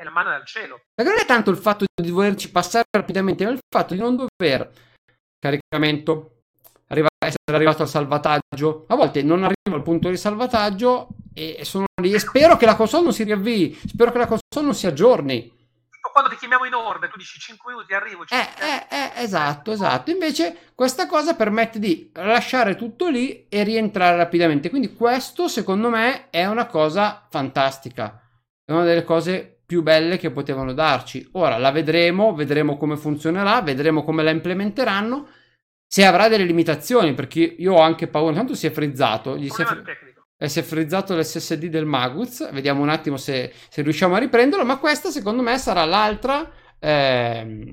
è la mano dal cielo. Perché non è tanto il fatto di doverci passare rapidamente, ma il fatto di non dover caricamento, arriva, essere arrivato al salvataggio. A volte non arrivo al punto di salvataggio e sono lì e spero che la console non si riavvii, spero che la console non si aggiorni. Quando ti chiamiamo in orbe, tu dici 5 minuti, arrivo. 5 eh, eh, eh, esatto, esatto. Invece questa cosa permette di lasciare tutto lì e rientrare rapidamente. Quindi questo, secondo me, è una cosa fantastica. È una delle cose più belle che potevano darci. Ora la vedremo, vedremo come funzionerà, vedremo come la implementeranno se avrà delle limitazioni, perché io ho anche paura, intanto si è frizzato, gli si è, fr- eh, si è, frizzato l'SSD del Maguz, vediamo un attimo se, se, riusciamo a riprenderlo, ma questa secondo me sarà l'altra eh,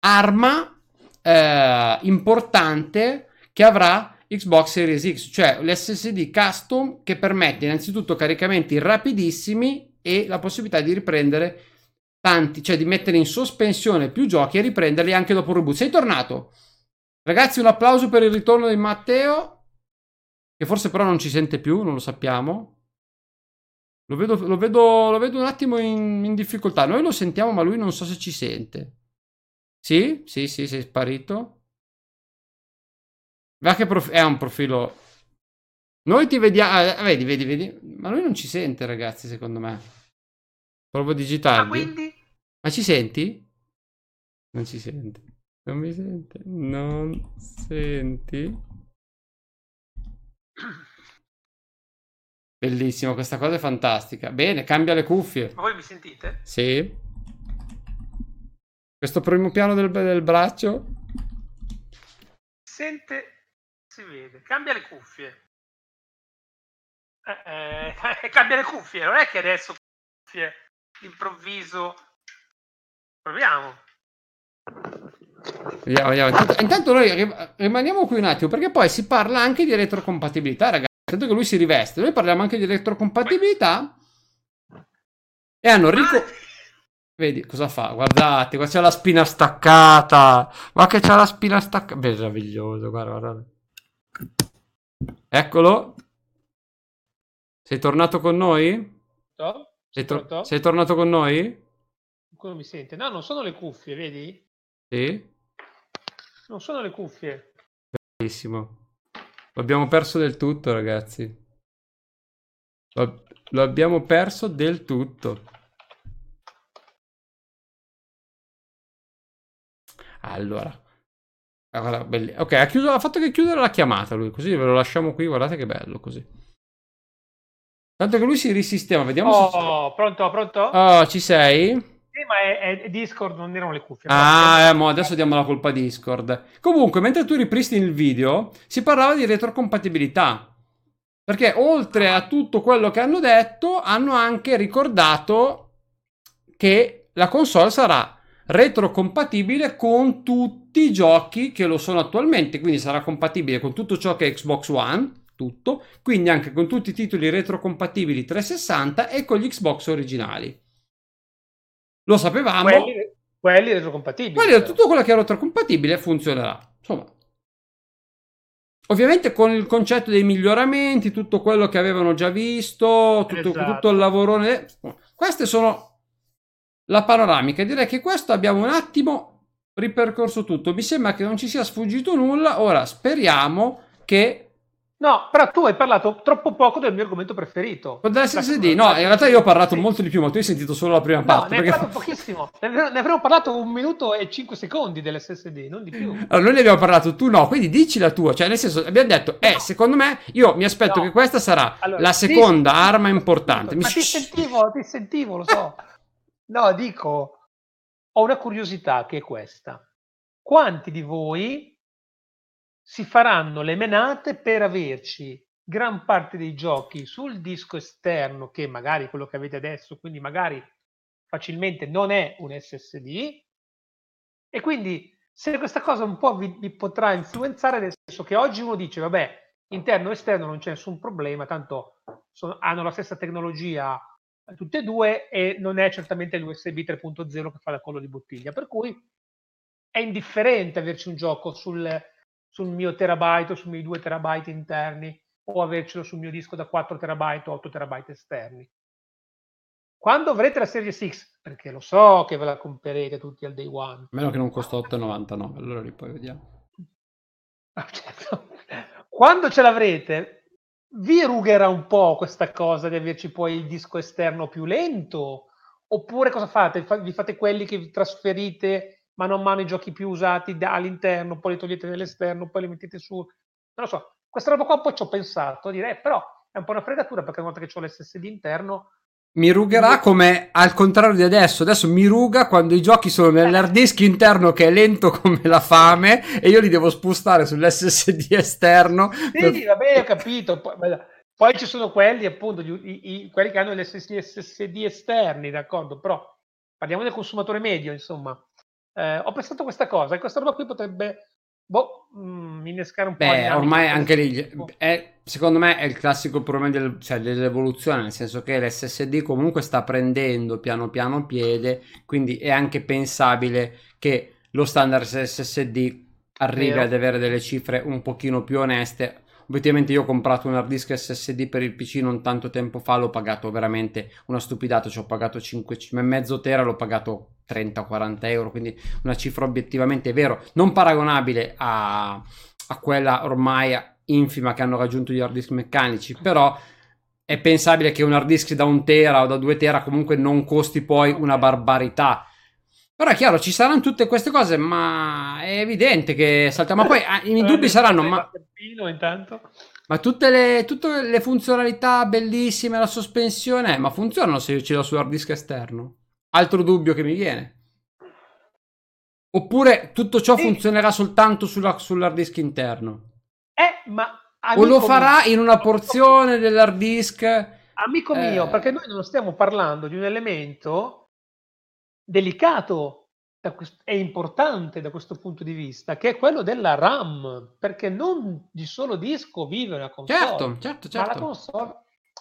arma eh, importante che avrà Xbox Series X, cioè l'SSD custom che permette innanzitutto caricamenti rapidissimi e la possibilità di riprendere tanti, cioè di mettere in sospensione più giochi e riprenderli anche dopo il reboot. Sei tornato? Ragazzi, un applauso per il ritorno di Matteo, che forse però non ci sente più, non lo sappiamo. Lo vedo, lo vedo, lo vedo un attimo in, in, difficoltà. Noi lo sentiamo, ma lui non so se ci sente. Sì, sì, sì, sei sparito. Va che prof- è un profilo. Noi ti vediamo. Ah, vedi, vedi, vedi. Ma lui non ci sente, ragazzi, secondo me. Provo a digitargli. Ma quindi? Ma ci senti? Non ci sente. Non mi sente. Non senti. Bellissimo, questa cosa è fantastica. Bene, cambia le cuffie. Ma voi mi sentite? Sì. Questo primo piano del, del braccio. Sente, si vede. Cambia le cuffie. Eh, eh, [laughs] cambia le cuffie, non è che adesso cuffie improvviso. Proviamo. Vediamo, vediamo. Intanto, intanto noi rimaniamo qui un attimo perché poi si parla anche di retrocompatibilità, ragazzi. Tanto che lui si riveste. Noi parliamo anche di retrocompatibilità. E hanno rico... Vedi cosa fa? Guardate, qua c'è la spina staccata. Ma che c'è la spina staccata. Meraviglioso, guarda, guarda. Eccolo. Sei tornato con noi? No? Sei, to- sei tornato con noi? Quello mi sente. No, non sono le cuffie, vedi? Sì. Non sono le cuffie. Bellissimo. L'abbiamo perso del tutto, ragazzi. Lo, lo abbiamo perso del tutto. Allora. Guarda, ok, ha, chiuso, ha fatto che chiudere la chiamata lui, così ve lo lasciamo qui, guardate che bello così. Tanto che lui si risistema, vediamo oh, se... pronto, pronto? Oh, ci sei? Sì, ma è, è Discord, non erano le cuffie. Ah, eh, mo adesso diamo la colpa a Discord. Comunque, mentre tu ripristini il video, si parlava di retrocompatibilità. Perché oltre a tutto quello che hanno detto, hanno anche ricordato che la console sarà retrocompatibile con tutti i giochi che lo sono attualmente. Quindi sarà compatibile con tutto ciò che è Xbox One, tutto. Quindi anche con tutti i titoli retrocompatibili 360 e con gli Xbox originali. Lo sapevamo. Quelli, quelli retrocompatibili. Quelli, tutto quello che è retrocompatibile funzionerà. Insomma. Ovviamente con il concetto dei miglioramenti, tutto quello che avevano già visto, tutto, esatto. tutto il lavoro. Queste sono la panoramica. Direi che questo abbiamo un attimo ripercorso tutto. Mi sembra che non ci sia sfuggito nulla. Ora speriamo che No, però tu hai parlato troppo poco del mio argomento preferito. Dell'SSD, no, in realtà io ho parlato molto di più, ma tu hai sentito solo la prima parte. No, ne perché... parlato pochissimo. Ne avremmo parlato un minuto e cinque secondi dell'SSD, non di più. Allora, noi ne abbiamo parlato, tu no, quindi dici la tua. Cioè, nel senso, abbiamo detto, eh, secondo me, io mi aspetto no. che questa sarà allora, la seconda ti... arma importante. Ma mi... ti sentivo, ti sentivo, lo so. no, dico, ho una curiosità che è questa. Quanti di voi si faranno le menate per averci gran parte dei giochi sul disco esterno, che magari quello che avete adesso, quindi magari facilmente non è un SSD. E quindi se questa cosa un po' vi, vi potrà influenzare, nel senso che oggi uno dice, vabbè, interno e esterno non c'è nessun problema, tanto sono, hanno la stessa tecnologia tutte e due e non è certamente l'USB 3.0 che fa la collo di bottiglia, per cui è indifferente averci un gioco sul, sul mio terabyte o sui miei 2 terabyte interni o avercelo sul mio disco da 4 terabyte o 8 terabyte esterni. Quando avrete la Series X, perché lo so che ve la comprerete tutti al day one. A meno che non costa 8,99, allora lì poi vediamo. [laughs] Ah, certo. Quando ce l'avrete, vi rugherà un po' questa cosa di averci poi il disco esterno più lento? Oppure cosa fate? Vi fate quelli che vi trasferite mano a mano i giochi più usati da, all'interno, poi li togliete dall'esterno, poi li mettete su. Non lo so, questa roba qua poi ci ho pensato, direi, eh, però è un po' una fregatura perché una volta che ho l'SSD interno... Mi rugherà come al contrario di adesso. Adesso mi ruga quando i giochi sono nell'hard disk interno che è lento come la fame e io li devo spostare sull'SSD esterno. Sì, per... vabbè, ho capito. Poi, poi, ci sono quelli, appunto, i, i, quelli che hanno gli SSD esterni, d'accordo? Però parliamo del consumatore medio, insomma eh, ho pensato questa cosa e questa roba qui potrebbe boh, mh, mm, innescare un po'. Beh, ormai anche lì, è, secondo me è il classico problema del, cioè, dell'evoluzione, nel senso che l'SSD comunque sta prendendo piano piano piede, quindi è anche pensabile che lo standard SSD arrivi Vero. ad avere delle cifre un pochino più oneste obiettivamente io ho comprato un hard disk SSD per il PC non tanto tempo fa, l'ho pagato veramente una stupidata, ci ho pagato 5,5 tera, l'ho pagato 30-40 euro, quindi una cifra obiettivamente vero, non paragonabile a, a quella ormai infima che hanno raggiunto gli hard disk meccanici, però è pensabile che un hard disk da un tera o da due tera comunque non costi poi una barbarità. Però è chiaro, ci saranno tutte queste cose, ma è evidente che saltiamo. Ma poi ah, i dubbi saranno: ma, ma tutte, le, tutte le funzionalità bellissime, la sospensione, ma funzionano se io ce l'ho su hard disk esterno? Altro dubbio che mi viene. Oppure tutto ciò sì. funzionerà soltanto sulla, sull'hard disk interno? Eh, ma o lo farà mio, in una porzione dell'hard disk. Amico eh... mio, perché noi non stiamo parlando di un elemento delicato e importante da questo punto di vista, che è quello della RAM, perché non di solo disco vive una console, certo, certo, certo. ma la certo. console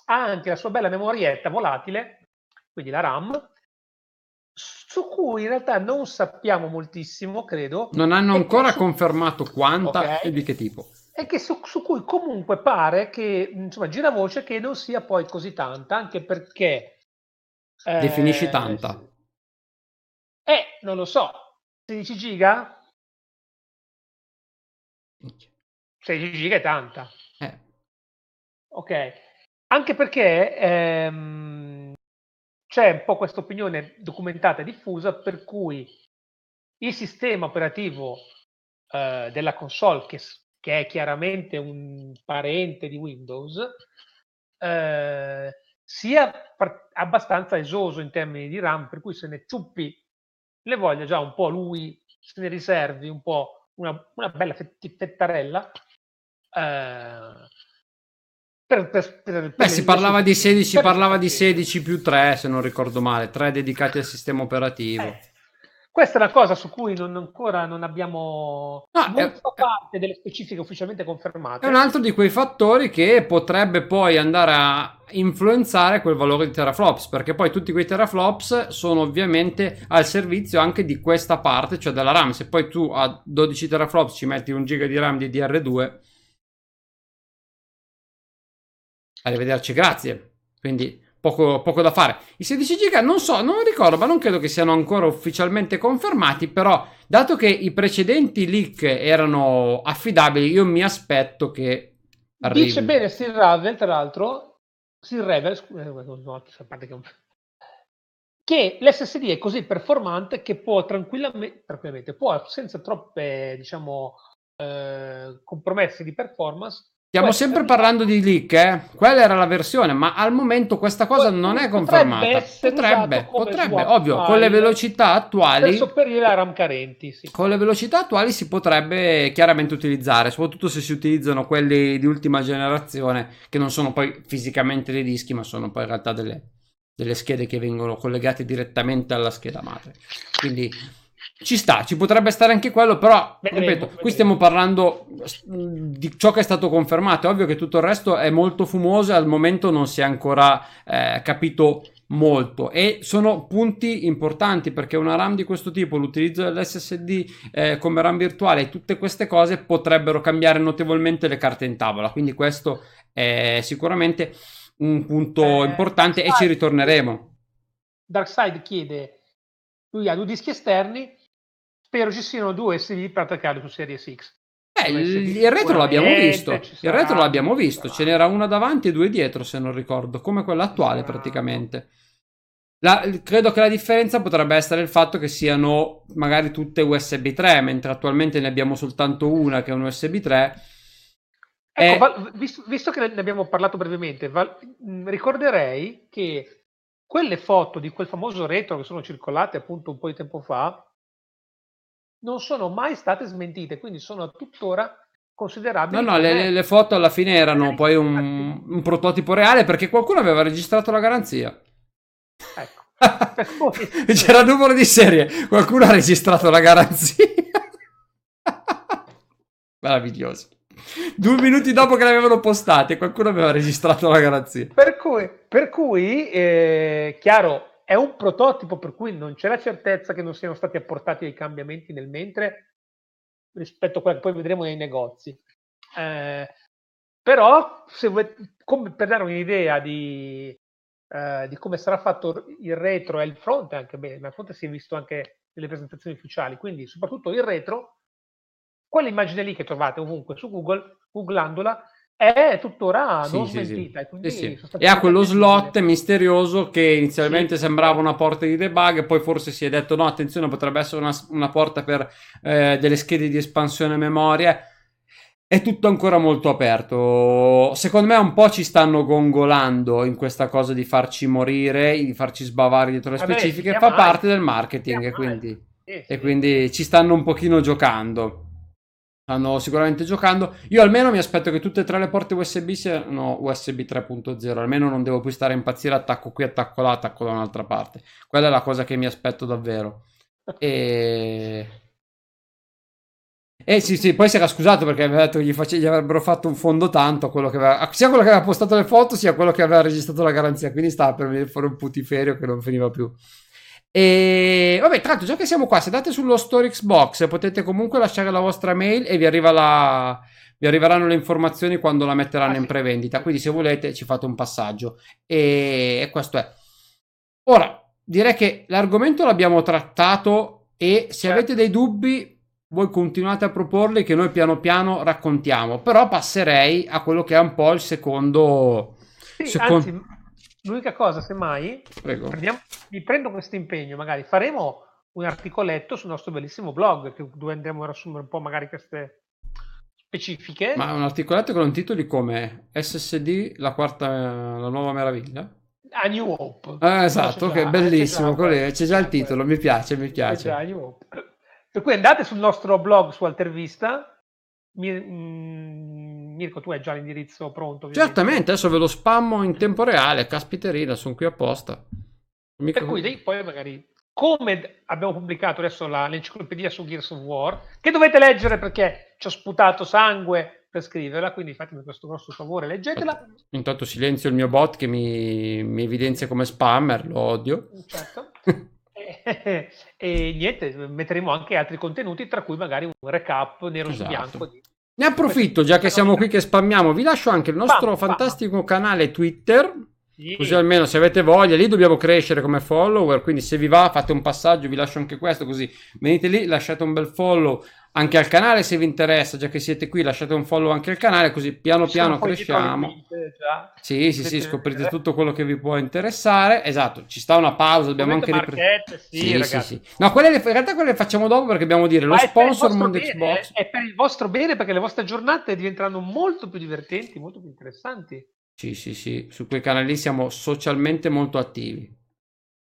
ha anche la sua bella memorietta volatile, quindi la RAM, su cui in realtà non sappiamo moltissimo, credo. Non hanno ancora su... confermato quanta okay. e di che tipo e che su, su, cui comunque pare che insomma gira voce che non sia poi così tanta, anche perché eh, definisci tanta. Eh, non lo so, 16 giga? 16 giga è tanta. Eh. Ok, anche perché ehm, c'è un po' questa opinione documentata e diffusa per cui il sistema operativo eh, della console che che è chiaramente un parente di Windows, eh, sia par- abbastanza esoso in termini di RAM, per cui se ne ciuppi le voglia già un po' lui, se ne riservi un po' una, una bella fettarella. Eh, per, per, per, Beh, si parlava di 16, parlava di 16 più 3, se non ricordo male, 3 dedicati al sistema operativo. Eh, questa è una cosa su cui non, ancora non abbiamo molta è, parte delle specifiche ufficialmente confermate. È un altro di quei fattori che potrebbe poi andare a influenzare quel valore di teraflops, perché poi tutti quei teraflops sono ovviamente al servizio anche di questa parte, cioè della RAM. Se poi tu a 12 teraflops ci metti un giga di RAM di DR2, arrivederci, grazie. Quindi poco, poco, da fare. I 16 giga non so, non ricordo, ma non credo che siano ancora ufficialmente confermati, però dato che i precedenti leak erano affidabili, io mi aspetto che arrivi. Dice bene Steve Ravel, tra l'altro, Steve Ravel, eh, che l'SSD è così performante che può tranquillamente, tranquillamente può senza troppe, diciamo, eh, compromessi di performance Stiamo sempre parlando di leak, eh? Quella era la versione, ma al momento questa cosa non è confermata. Potrebbe, potrebbe, ovvio, con le velocità attuali. Per sopperire a RAM carenti, sì. Con le velocità attuali si potrebbe chiaramente utilizzare, soprattutto se si utilizzano quelli di ultima generazione, che non sono poi fisicamente dei dischi, ma sono poi in realtà delle, delle schede che vengono collegate direttamente alla scheda madre. Quindi ci sta, ci potrebbe stare anche quello, però vedremo, ripeto, vedremo. qui stiamo parlando di ciò che è stato confermato. È ovvio che tutto il resto è molto fumoso e al momento non si è ancora eh, capito molto e sono punti importanti perché una RAM di questo tipo, l'utilizzo dell'SSD eh, come RAM virtuale e tutte queste cose potrebbero cambiare notevolmente le carte in tavola. Quindi questo è sicuramente un punto eh, importante e ci ritorneremo. Darkside chiede lui ha due dischi esterni Spero ci siano due USB per attaccare su Series X. Eh, il, il retro l'abbiamo visto. Il retro l'abbiamo visto. Ce n'era una davanti e due dietro, se non ricordo, come quella attuale praticamente. La, credo che la differenza potrebbe essere il fatto che siano magari tutte USB 3, mentre attualmente ne abbiamo soltanto una che è un USB 3. Ecco, e... Val, visto, visto, che ne abbiamo parlato brevemente, val, ricorderei che quelle foto di quel famoso retro che sono circolate appunto un po' di tempo fa non sono mai state smentite, quindi sono tuttora considerabili. No, no, le, le, foto alla fine erano poi un, un, prototipo reale perché qualcuno aveva registrato la garanzia. Ecco. [laughs] [laughs] C'era il numero di serie, qualcuno ha registrato la garanzia. [laughs] Meraviglioso. Due minuti dopo che l'avevano postate, qualcuno aveva registrato la garanzia. Per cui, per cui eh, chiaro, è un prototipo per cui non c'è la certezza che non siano stati apportati dei cambiamenti nel mentre rispetto a quello che poi vedremo nei negozi. Eh, Però, se volete, come per dare un'idea di, eh, di come sarà fatto il retro e il fronte, anche bene, ma il fronte si è visto anche nelle presentazioni ufficiali, quindi soprattutto il retro, quell'immagine lì che trovate ovunque su Google, googlandola, è tuttora Sì, non sì, sì. smentita. E, quindi Sì, sì. E ha quello slot attendibile. misterioso che inizialmente Sì, sembrava una porta di debug, poi forse si è detto no, attenzione, potrebbe essere una, una porta per eh, delle schede di espansione memoria. È tutto ancora molto aperto. Secondo me un po' ci stanno gongolando in questa cosa di farci morire, di farci sbavare dietro le Vabbè, specifiche. Fa parte del marketing, e quindi, Sì, e sì. quindi ci stanno un pochino giocando. Stanno sicuramente giocando. Io almeno mi aspetto che tutte e tre le porte USB siano USB 3.0. Almeno non devo più stare a impazzire. Attacco qui, attacco là, attacco da un'altra parte. Quella è la cosa che mi aspetto davvero. E. Eh sì, sì, poi si era scusato perché aveva detto che gli, face- gli avrebbero fatto un fondo tanto, quello che aveva- sia quello che aveva postato le foto, sia quello che aveva registrato la garanzia, quindi stava per venire fuori un putiferio che non finiva più. E vabbè, tra l'altro, già che siamo qua, se andate sullo store Xbox potete comunque lasciare la vostra mail e vi, arriva la- vi arriveranno le informazioni quando la metteranno Ah, in prevendita. Quindi, se volete, ci fate un passaggio. E, e questo è. Ora, direi che l'argomento l'abbiamo trattato e se Certo. avete dei dubbi, voi continuate a proporli che noi piano piano raccontiamo. Però passerei a quello che è un po' il secondo. Sì, secon- anzi, l'unica cosa, semmai, Prego. prendiamo, mi prendo questo impegno, magari faremo un articoletto sul nostro bellissimo blog che- dove andremo a riassumere un po' magari queste specifiche. Ma un articoletto con un titolo come SSD, la quarta, la nuova meraviglia. A New Hope. Ah, esatto, che già- bellissimo, c'è già quello- quello. c'è già il titolo, mi piace, mi piace. già. Per cui andate sul nostro blog su Altervista. Mi- mm, Mirko, tu hai già l'indirizzo pronto? ovviamente. Certamente, adesso ve lo spammo in tempo reale, caspiterina, sono qui apposta. Mica- Per cui lì poi magari come abbiamo pubblicato adesso la- l'enciclopedia su Gears of War, che dovete leggere perché ci ho sputato sangue per scriverla, quindi fatemi questo grosso favore, leggetela. Intanto silenzio il mio bot che mi, mi evidenzia come spammer, lo odio. Certo. [laughs] e, e niente, metteremo anche altri contenuti, tra cui magari un recap nero su Esatto. bianco. Di... Ne approfitto, già che siamo qui che spammiamo, vi lascio anche il nostro fantastico canale Twitter, Sì. così almeno se avete voglia, lì dobbiamo crescere come follower, quindi se vi va fate un passaggio, vi lascio anche questo, così venite lì, lasciate un bel follow anche al canale se vi interessa, già che siete qui lasciate un follow anche al canale, così piano piano cresciamo. già. Sì, sì, sì, scoprite tutto quello che vi può interessare. Esatto, ci sta una pausa, dobbiamo anche riprendere. marchette, sì, ragazzi. No, quelle le- in realtà quelle le facciamo dopo perché dobbiamo dire lo Ma il sponsor Mondo bene, Xbox. È per il vostro bene perché le vostre giornate diventeranno molto più divertenti, molto più interessanti. Sì, sì, sì, su quei canali lì siamo socialmente molto attivi.